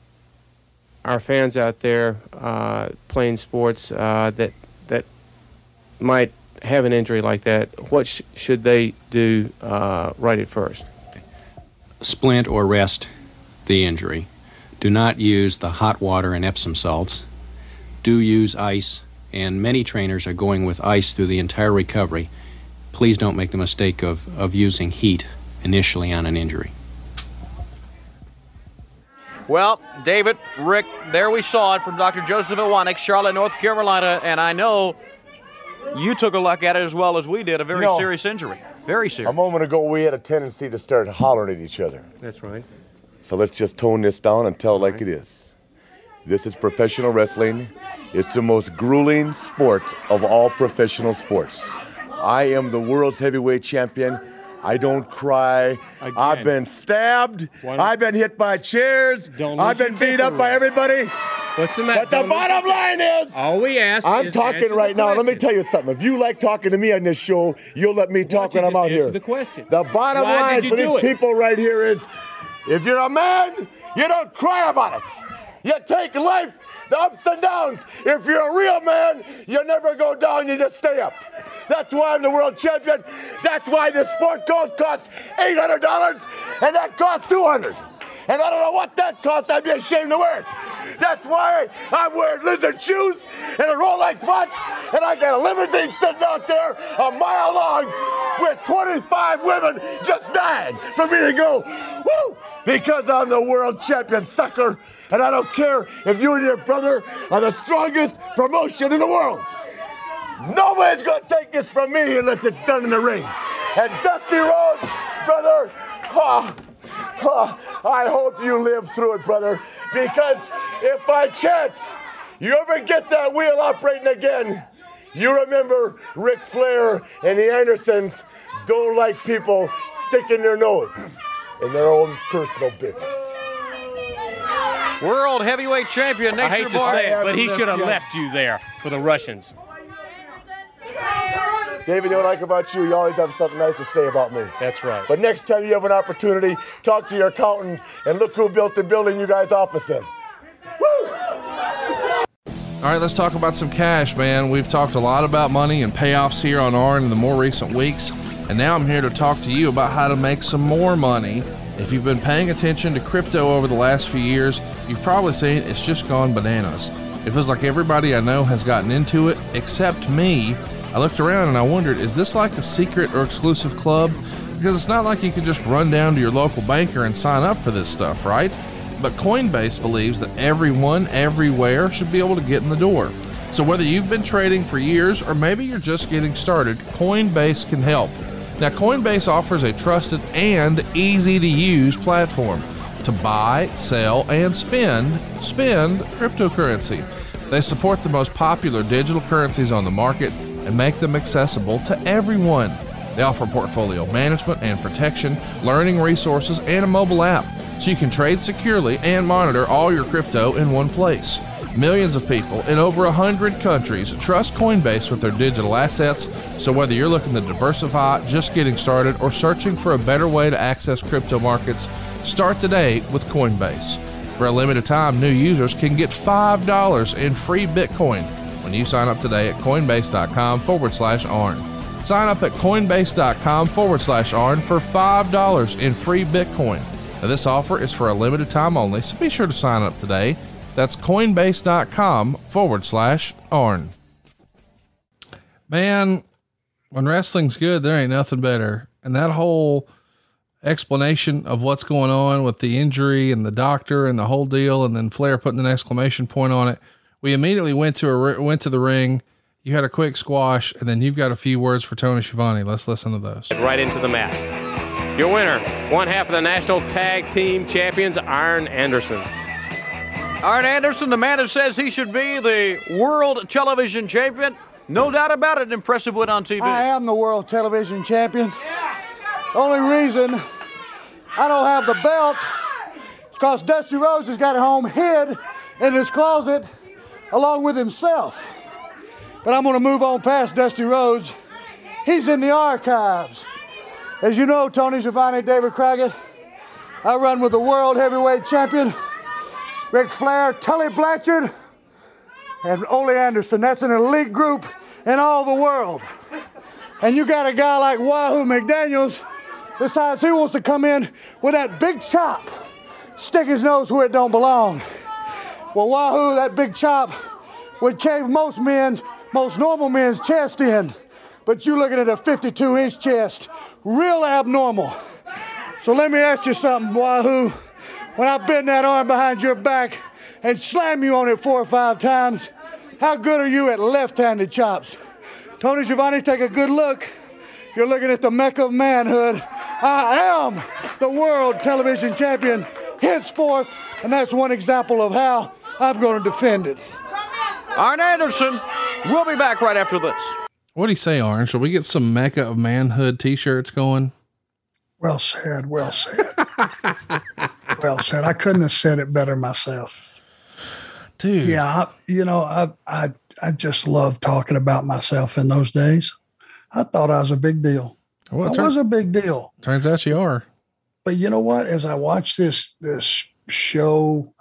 our fans out there uh, playing sports uh, that that might have an injury like that? What sh- should they do uh, right at first? Splint or rest the injury. Do not use the hot water and Epsom salts. Do use ice, and many trainers are going with ice through the entire recovery. Please don't make the mistake of, of using heat initially on an injury. Well, David, Rick, there we saw it from Dr. Joseph Iwanek, Charlotte, North Carolina, and I know you took a look at it as well as we did, a very You know, serious injury. Very serious. A moment ago, we had a tendency to start hollering at each other. That's right. So let's just tone this down and tell it like it is. This is professional wrestling. It's the most grueling sport of all professional sports. I am the world's heavyweight champion. I don't cry. I've been stabbed. I've been hit by chairs. Don't I've been beat up by everybody. What's the matter? But the Don't bottom line is, All we ask I'm talking right now. Let me tell you something. If you like talking to me on this show, you'll let me talk when I'm out here. the question. The bottom Why line for these it? people right here is, if you're a man, you don't cry about it. You take life, the ups and downs. If you're a real man, you never go down. You just stay up. That's why I'm the world champion. That's why this sport coat costs $800 and that costs 200 and I don't know what that cost. I'd be ashamed to wear it. That's why I'm wearing lizard shoes and a Rolex watch, and I got a limousine sitting out there a mile long with 25 women just dying for me to go, woo, because I'm the world champion, sucker. And I don't care if you and your brother are the strongest promotion in the world. Nobody's gonna take this from me unless it's done in the ring. And Dusty Rhodes, brother, ah, ah, I hope you live through it, brother, because if by chance you ever get that wheel operating again, you remember Ric Flair and the Andersons don't like people sticking their nose in their own personal business. World heavyweight champion, I Nature hate to Boy. say it, but he should have left you there for the Russians. David, you know what I like about you? You always have something nice to say about me. That's right. But next time you have an opportunity, talk to your accountant and look who built the building you guys office in. All right, let's talk about some cash, man. We've talked a lot about money and payoffs here on ARN in the more recent weeks, and now I'm here to talk to you about how to make some more money. If you've been paying attention to crypto over the last few years, you've probably seen it's just gone bananas. It feels like everybody I know has gotten into it except me. I looked around and I wondered, is this like a secret or exclusive club? Because it's not like you can just run down to your local banker and sign up for this stuff, right? But Coinbase believes that everyone, everywhere, should be able to get in the door. So whether you've been trading for years or maybe you're just getting started, Coinbase can help. Now, Coinbase offers a trusted and easy to use platform to buy, sell, and spend spend cryptocurrency. They support the most popular digital currencies on the market and make them accessible to everyone. They offer portfolio management and protection, learning resources, and a mobile app so you can trade securely and monitor all your crypto in one place. Millions of people in over 100 countries trust Coinbase with their digital assets, so whether you're looking to diversify, just getting started, or searching for a better way to access crypto markets, start today with Coinbase. For a limited time, new users can get $5 in free Bitcoin when you sign up today at coinbase.com forward slash ARN. Sign up at coinbase.com forward slash ARN for $5 in free Bitcoin. Now, this offer is for a limited time only, so be sure to sign up today. That's coinbase.com forward slash ARN. Man, when wrestling's good, there ain't nothing better. And that whole explanation of what's going on with the injury and the doctor and the whole deal, and then Flair putting an exclamation point on it, we immediately went to a went to the ring. You had a quick squash, and then you've got a few words for Tony Schiavone. Let's listen to those. Right into the mat. Your winner, one half of the National Tag Team Champions, Arn Anderson. Arn Anderson, the man who says he should be the world television champion, No doubt about it. Impressive win on TV. I am the world television champion. Only reason I don't have the belt is because Dusty Rhodes has got it home hid in his closet along with himself. But I'm going to move on past Dusty Rhodes. He's in the archives. As you know, Tony Schiavone, David Crockett, I run with the world heavyweight champion, Ric Flair, Tully Blanchard, and Ole Anderson. That's an elite group in all the world. And you got a guy like Wahoo McDaniels decides he wants to come in with that big chop, stick his nose where it don't belong. Well, Wahoo, that big chop would cave most men's, most normal men's chest in. But you're looking at a 52 inch chest, real abnormal. So let me ask you something, Wahoo. When I bend that arm behind your back and slam you on it four or five times, how good are you at left handed chops? Tony Schiavone, take a good look. You're looking at the mecca of manhood. I am the world television champion henceforth, and that's one example of how I'm going to defend it. Arn Anderson, we'll be back right after this. What do you say, Arn? Shall we get some Mecca of Manhood t shirts going? Well said. Well said. well said. I couldn't have said it better myself. Dude. Yeah. I, you know, I, I, I just love talking about myself in those days. I thought I was a big deal. Well, I turn- was a big deal. Turns out you are. But you know what? As I watch this this show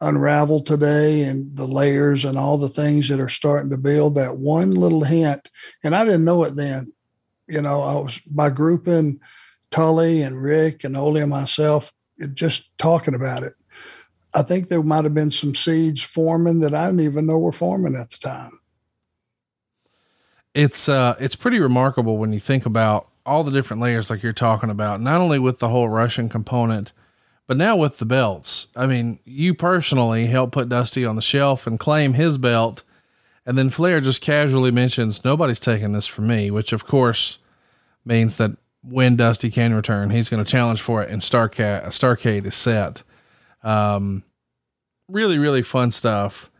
unravel today and the layers and all the things that are starting to build, that one little hint, and I didn't know it then. You know, I was by grouping Tully and Ric and Ole and myself, just talking about it. I think there might have been some seeds forming that I didn't even know were forming at the time. It's uh it's pretty remarkable when you think about all the different layers like you're talking about, not only with the whole Russian component, but now with the belts. I mean, you personally helped put Dusty on the shelf and claim his belt. And then Flair just casually mentions nobody's taking this from me, which of course means that when Dusty can return, he's going to challenge for it and Starrcade, Starrcade is set. Um, really, really fun stuff.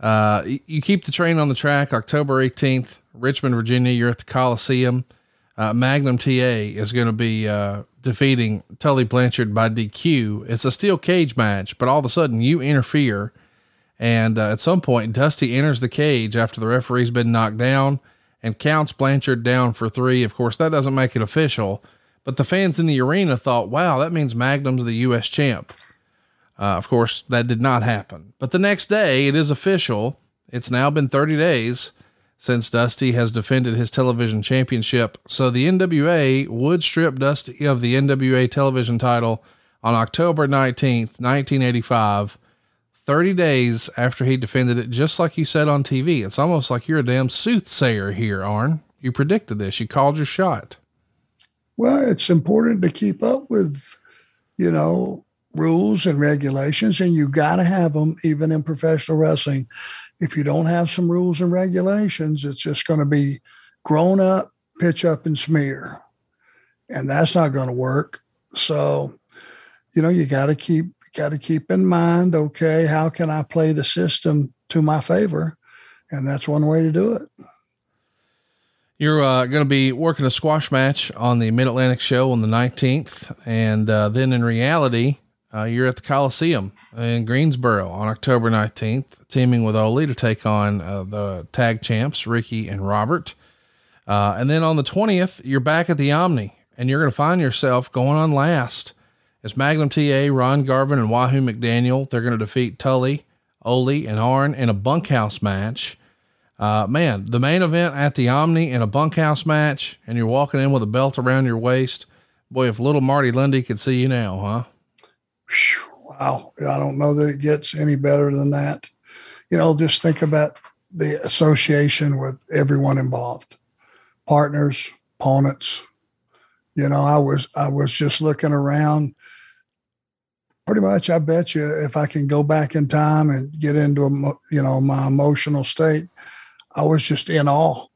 Uh, you keep the train on the track October 18th, Richmond, Virginia. You're at the Coliseum. Uh, Magnum TA is going to be, uh, defeating Tully Blanchard by DQ. It's a steel cage match, but all of a sudden you interfere. And uh, at some point, Dusty enters the cage after the referee's been knocked down and counts Blanchard down for three. Of course, that doesn't make it official, but the fans in the arena thought, wow, that means Magnum's the U.S. champ. Uh, of course, that did not happen. But the next day, it is official. It's now been 30 days since Dusty has defended his television championship. So the NWA would strip Dusty of the NWA television title on October 19th, 1985, 30 days after he defended it, just like you said on TV. It's almost like you're a damn soothsayer here, Arn. You predicted this, you called your shot. Well, it's important to keep up with, you know, rules and regulations, and you got to have them even in professional wrestling. If you don't have some rules and regulations, it's just going to be grown up, pitch up, and smear. And that's not going to work. So, you know, you got to keep got to keep in mind, okay, how can I play the system to my favor? And that's one way to do it. You're uh, going to be working a squash match on the Mid Atlantic show on the 19th. And uh, then in reality, uh, you're at the Coliseum in Greensboro on October 19th, teaming with Ole to take on uh, the tag champs, Ricky and Robert. Uh, and then on the 20th, you're back at the Omni and you're going to find yourself going on last. It's Magnum TA, Ron Garvin, and Wahoo McDaniel. They're going to defeat Tully, Ole, and Arn in a bunkhouse match. Uh, man, the main event at the Omni in a bunkhouse match, and you're walking in with a belt around your waist. Boy, if little Marty Lunde could see you now, huh? Wow. I don't know that it gets any better than that. You know, just think about the association with everyone involved partners, opponents. You know, I was I was just looking around. Pretty much, I bet you if I can go back in time and get into a you know my emotional state, I was just in awe.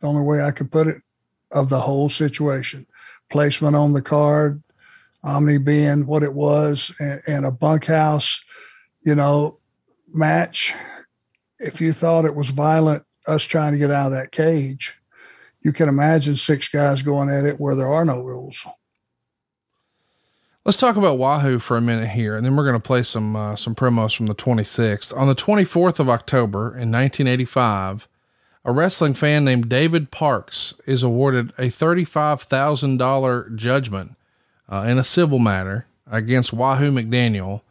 The only way I could put it of the whole situation, placement on the card, Omni being what it was, and, and a bunkhouse, you know, match. If you thought it was violent us trying to get out of that cage, you can imagine six guys going at it where there are no rules. Let's talk about Wahoo for a minute here, and then we're going to play some uh, some promos from the 26th. On the 24th of October in 1985, a wrestling fan named David Parks is awarded a $35,000 judgment uh, in a civil matter against Wahoo McDaniel.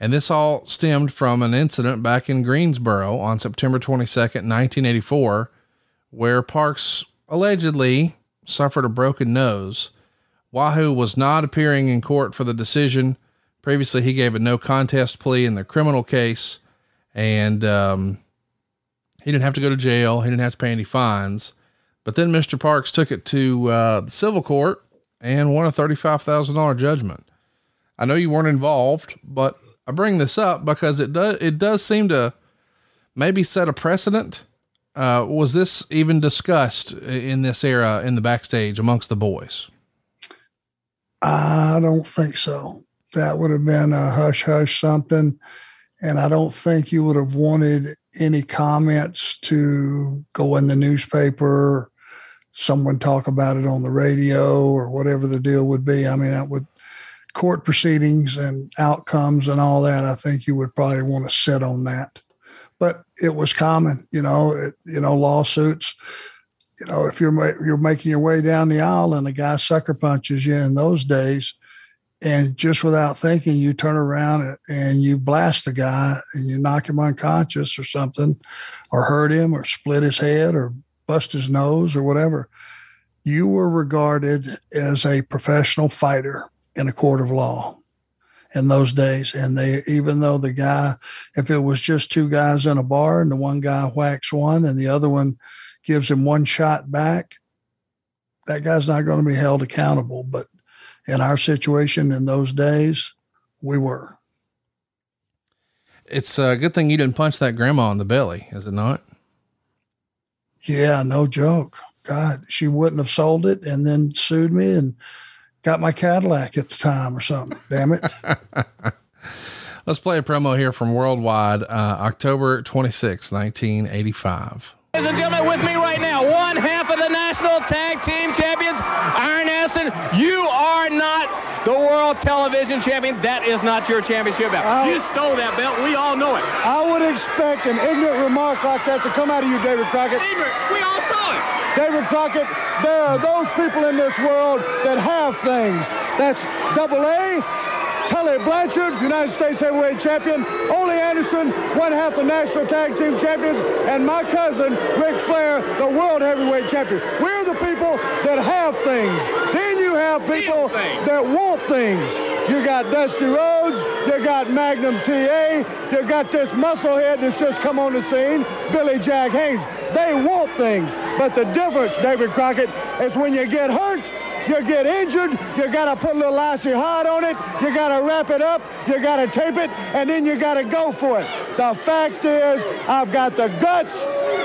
And this all stemmed from an incident back in Greensboro on September 22nd, 1984, where Parks allegedly suffered a broken nose. Wahoo was not appearing in court for the decision. Previously, he gave a no contest plea in the criminal case, and um, he didn't have to go to jail. He didn't have to pay any fines. But then Mr. Parks took it to uh, the civil court and won a $35,000 judgment. I know you weren't involved, but I bring this up because it does, it does seem to maybe set a precedent. Uh, was this even discussed in this era in the backstage amongst the boys? I don't think so. That would have been a hush hush something. And I don't think you would have wanted any comments to go in the newspaper, someone talk about it on the radio or whatever the deal would be. I mean, that would court proceedings and outcomes and all that. I think you would probably want to sit on that. But it was common, you know, it, you know, lawsuits. You know, if you're you're making your way down the aisle and a guy sucker punches you in those days, and just without thinking, you turn around and you blast the guy and you knock him unconscious or something, or hurt him or split his head or bust his nose or whatever. You were regarded as a professional fighter in a court of law in those days. And they, even though the guy, if it was just two guys in a bar and the one guy whacks one and the other one gives him one shot back, that guy's not going to be held accountable. But in our situation in those days, we were. It's a good thing you didn't punch that grandma in the belly, is it not? Yeah, no joke. God, she wouldn't have sold it and then sued me and got my Cadillac at the time or something. Damn it. Let's play a promo here from Worldwide, uh, October 26, 1985. Ladies and gentlemen, with me right now, one half of the National Tag Team Champions, Arn Anderson. You are not the World Television Champion. That is not your championship belt. I, you stole that belt. We all know it. I would expect an ignorant remark like that to come out of you, David Crockett. Ignorant. We all saw it. David Crockett, there are those people in this world that have things. That's double A, Tully Blanchard, United States Heavyweight Champion, Ole Anderson, one half the National Tag Team Champions, and my cousin, Ric Flair, the World Heavyweight Champion. We're the people that have things. Have people that want things. You got Dusty Rhodes, you got Magnum TA, you got this musclehead that's just come on the scene, Billy Jack Haynes. They want things, but the difference, David Crockett, is when you get hurt, you get injured, you got to put a little icy hot on it, you got to wrap it up, you got to tape it, and then you got to go for it. The fact is, I've got the guts,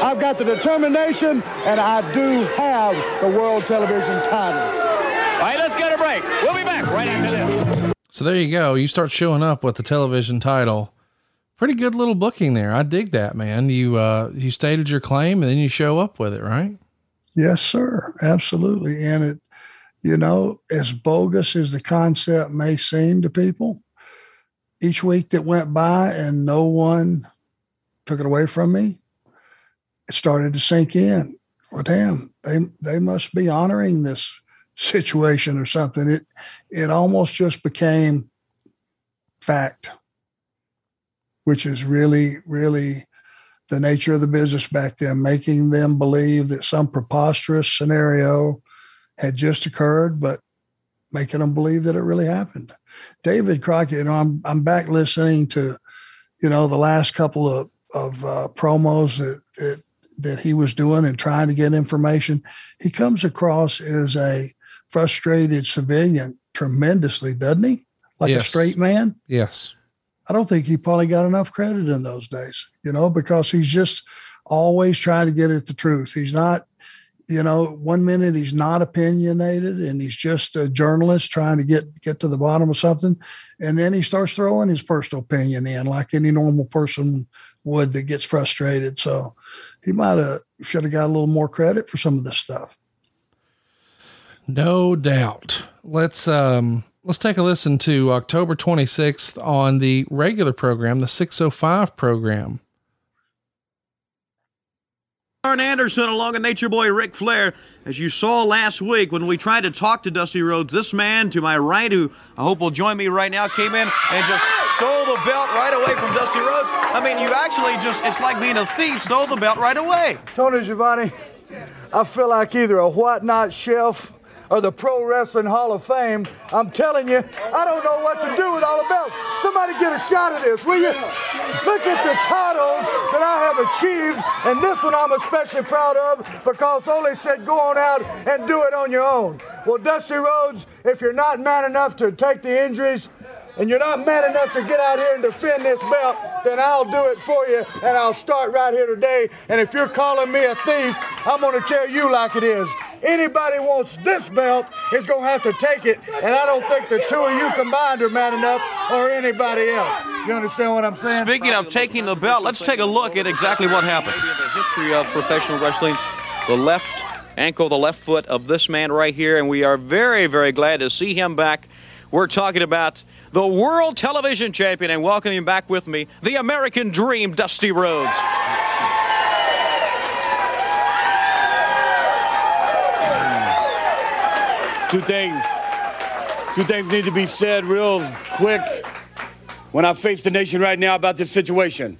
I've got the determination, and I do have the world television title. All right, let's get a break. We'll be back right after this. So there you go. You start showing up with the television title. Pretty good little booking there. I dig that, man. You uh you stated your claim and then you show up with it, right? Yes, sir. Absolutely. And it you know, as bogus as the concept may seem to people, each week that went by and no one took it away from me, it started to sink in. Well, damn, they they must be honoring this situation or something. It it almost just became fact, which is really, really the nature of the business back then, making them believe that some preposterous scenario had just occurred, but making them believe that it really happened. David Crockett, you know, I'm I'm back listening to, you know, the last couple of of uh, promos that, that that he was doing and trying to get information. He comes across as a frustrated civilian tremendously, doesn't he? Like yes. a straight man. Yes. I don't think he probably got enough credit in those days, you know, because he's just always trying to get at the truth. He's not you know, one minute he's not opinionated and he's just a journalist trying to get get to the bottom of something, and then he starts throwing his personal opinion in, like any normal person would that gets frustrated. So he might have should have got a little more credit for some of this stuff. No doubt. Let's um let's take a listen to October 26th on the regular program, the 605 program. Arn Anderson along with Nature Boy Ric Flair. As you saw last week when we tried to talk to Dusty Rhodes, this man to my right, who I hope will join me right now, came in and just stole the belt right away from Dusty Rhodes. I mean, you actually just, it's like being a thief, stole the belt right away. Tony Schiavone, I feel like either a whatnot shelf or the Pro Wrestling Hall of Fame. I'm telling you, I don't know what to do with all the belts. Somebody get a shot of this, will you? Look at the titles that I have achieved, and this one I'm especially proud of because Ole said go on out and do it on your own. Well, Dusty Rhodes, if you're not man enough to take the injuries, and you're not man enough to get out here and defend this belt, then I'll do it for you, and I'll start right here today. And if you're calling me a thief, I'm going to tell you like it is. Anybody wants this belt is going to have to take it, and I don't think the two of you combined are mad enough or anybody else. You understand what I'm saying? Speaking of taking the belt, let's take a look at exactly what happened. The history of professional wrestling, the left ankle, the left foot of this man right here, and we are very, very glad to see him back. We're talking about the world television champion, and welcoming back with me, the American Dream, Dusty Rhodes. Two things. Two things need to be said real quick when I face the nation right now about this situation.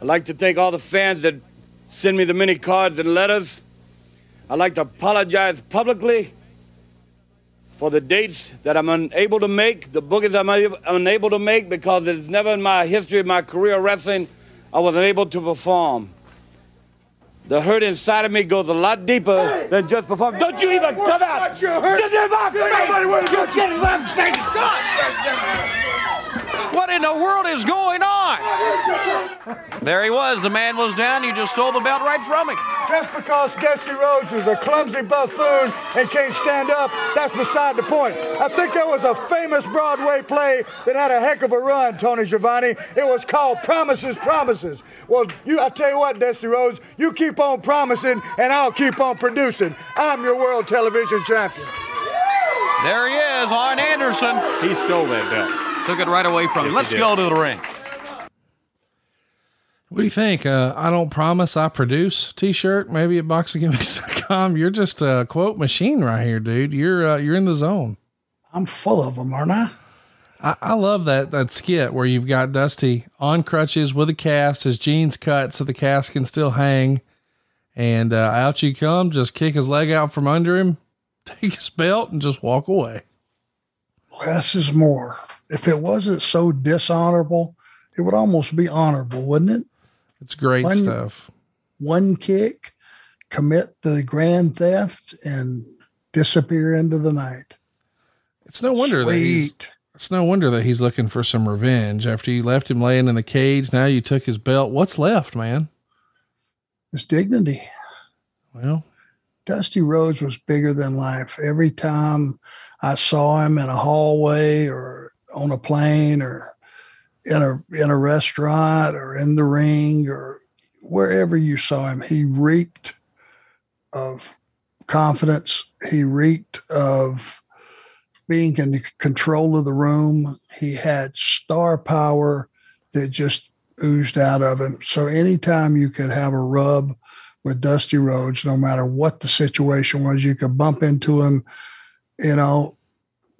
I'd like to thank all the fans that send me the many cards and letters. I'd like to apologize publicly for the dates that I'm unable to make, the bookings I'm unable to make because it's never in my history of my career wrestling I was unable to perform. The hurt inside of me goes a lot deeper hey, than just perform. Hey, Don't you even come out! Get in my face! Get in my face! What in the world is going on? There he was. The man was down. You just stole the belt right from him. Just because Dusty Rhodes is a clumsy buffoon and can't stand up, that's beside the point. I think there was a famous Broadway play that had a heck of a run, Tony Schiavone. It was called Promises, Promises. Well, you, I tell you what, Dusty Rhodes, you keep on promising and I'll keep on producing. I'm your world television champion. There he is, Arn Anderson. He stole that belt. Took it right away from yes, him. Let's go to the ring. What do you think? Uh, I don't promise I produce t-shirt, maybe at boxinggimmicks.com. You're just a quote machine right here, dude. You're, uh, you're in the zone. I'm full of them, aren't I? I, I love that, that skit where you've got Dusty on crutches with a cast, his jeans cut so the cast can still hang. And, uh, out you come, just kick his leg out from under him, take his belt and just walk away. Less is more if it wasn't so dishonorable, it would almost be honorable, wouldn't it? It's great one, stuff. One kick, commit the grand theft, and disappear into the night. It's no wonder Sweet. that he's. It's no wonder that he's looking for some revenge after you left him laying in the cage. Now you took his belt. What's left, man? His dignity. Well, Dusty Rhodes was bigger than life. Every time I saw him in a hallway or on a plane or in a in a restaurant or in the ring or wherever you saw him, he reeked of confidence. He reeked of being in control of the room. He had star power that just oozed out of him. So anytime you could have a rub with Dusty Rhodes, no matter what the situation was, you could bump into him, you know,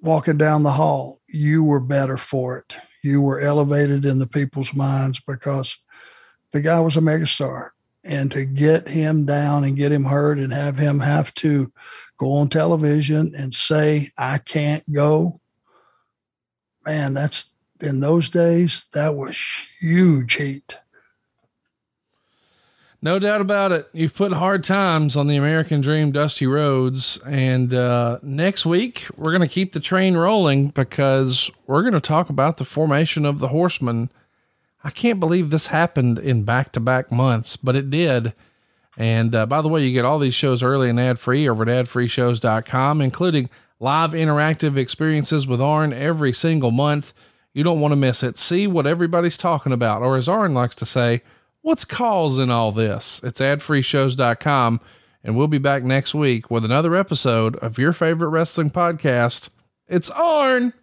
walking down the hall you were better for it. You were elevated in the people's minds because the guy was a megastar. And to get him down and get him hurt and have him have to go on television and say, I can't go, man, that's in those days, that was huge heat. No doubt about it. You've put hard times on the American Dream, Dusty Rhodes. And uh, next week, we're going to keep the train rolling because we're going to talk about the formation of the Horsemen. I can't believe this happened in back to back months, but it did. And uh, by the way, you get all these shows early and ad free over at adfreeshows.com, including live interactive experiences with Arn every single month. You don't want to miss it. See what everybody's talking about, or as Arn likes to say, what's causing all this? It's adfreeshows.com, and we'll be back next week with another episode of your favorite wrestling podcast. It's Arn.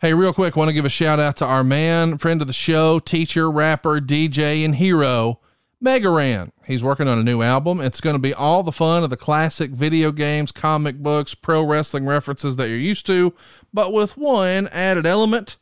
Hey, real quick, want to give a shout out to our man, friend of the show, teacher, rapper, DJ, and hero, Mega Ran. He's working on a new album. It's going to be all the fun of the classic video games, comic books, pro wrestling references that you're used to, but with one added element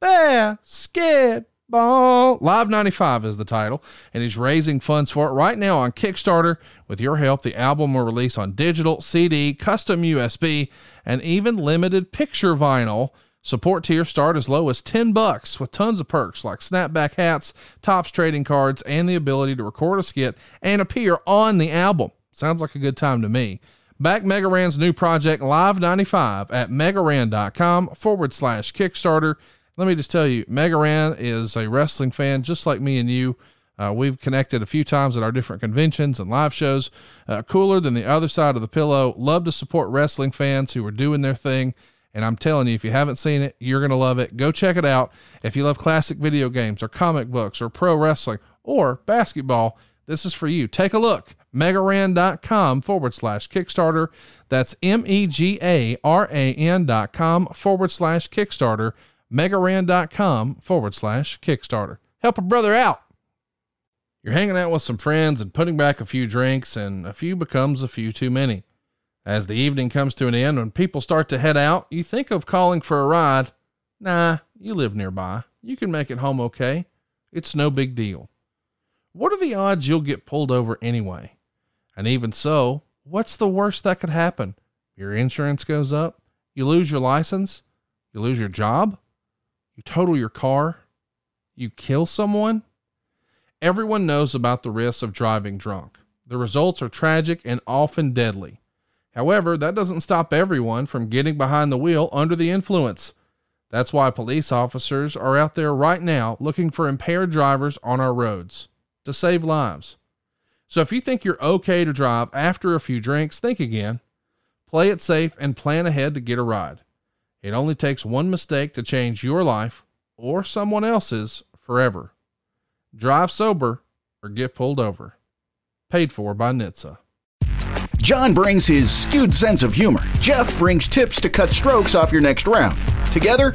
basketball. Live 95 is the title, and he's raising funds for it right now on Kickstarter. With your help, the album will release on digital, CD, custom USB, and even limited picture vinyl. Support tiers start as low as 10 bucks with tons of perks like snapback hats, Topps trading cards, and the ability to record a skit and appear on the album. Sounds like a good time to me. Back Mega Ran's new project, Live 95, at megaran.com forward slash Kickstarter. Let me just tell you, Mega Ran is a wrestling fan just like me and you. Uh, we've connected a few times at our different conventions and live shows. Uh, cooler than the other side of the pillow. Love to support wrestling fans who are doing their thing. And I'm telling you, if you haven't seen it, you're going to love it. Go check it out. If you love classic video games or comic books or pro wrestling or basketball, this is for you. Take a look. Megaran.com forward slash Kickstarter. That's M E G A R A N.com forward slash Kickstarter. Megaran.com forward slash Kickstarter. Help a brother out. You're hanging out with some friends and putting back a few drinks, and a few becomes a few too many. As the evening comes to an end, when people start to head out, you think of calling for a ride. Nah, you live nearby. You can make it home okay. It's no big deal. What are the odds you'll get pulled over anyway? And even so, what's the worst that could happen? Your insurance goes up, you lose your license, you lose your job, you total your car, you kill someone. Everyone knows about the risks of driving drunk. The results are tragic and often deadly. However, that doesn't stop everyone from getting behind the wheel under the influence. That's why police officers are out there right now looking for impaired drivers on our roads to save lives. So if you think you're okay to drive after a few drinks, think again. Play it safe and plan ahead to get a ride. It only takes one mistake to change your life or someone else's forever. Drive sober or get pulled over. Paid for by NHTSA. John brings his skewed sense of humor. Jeff brings tips to cut strokes off your next round. Together,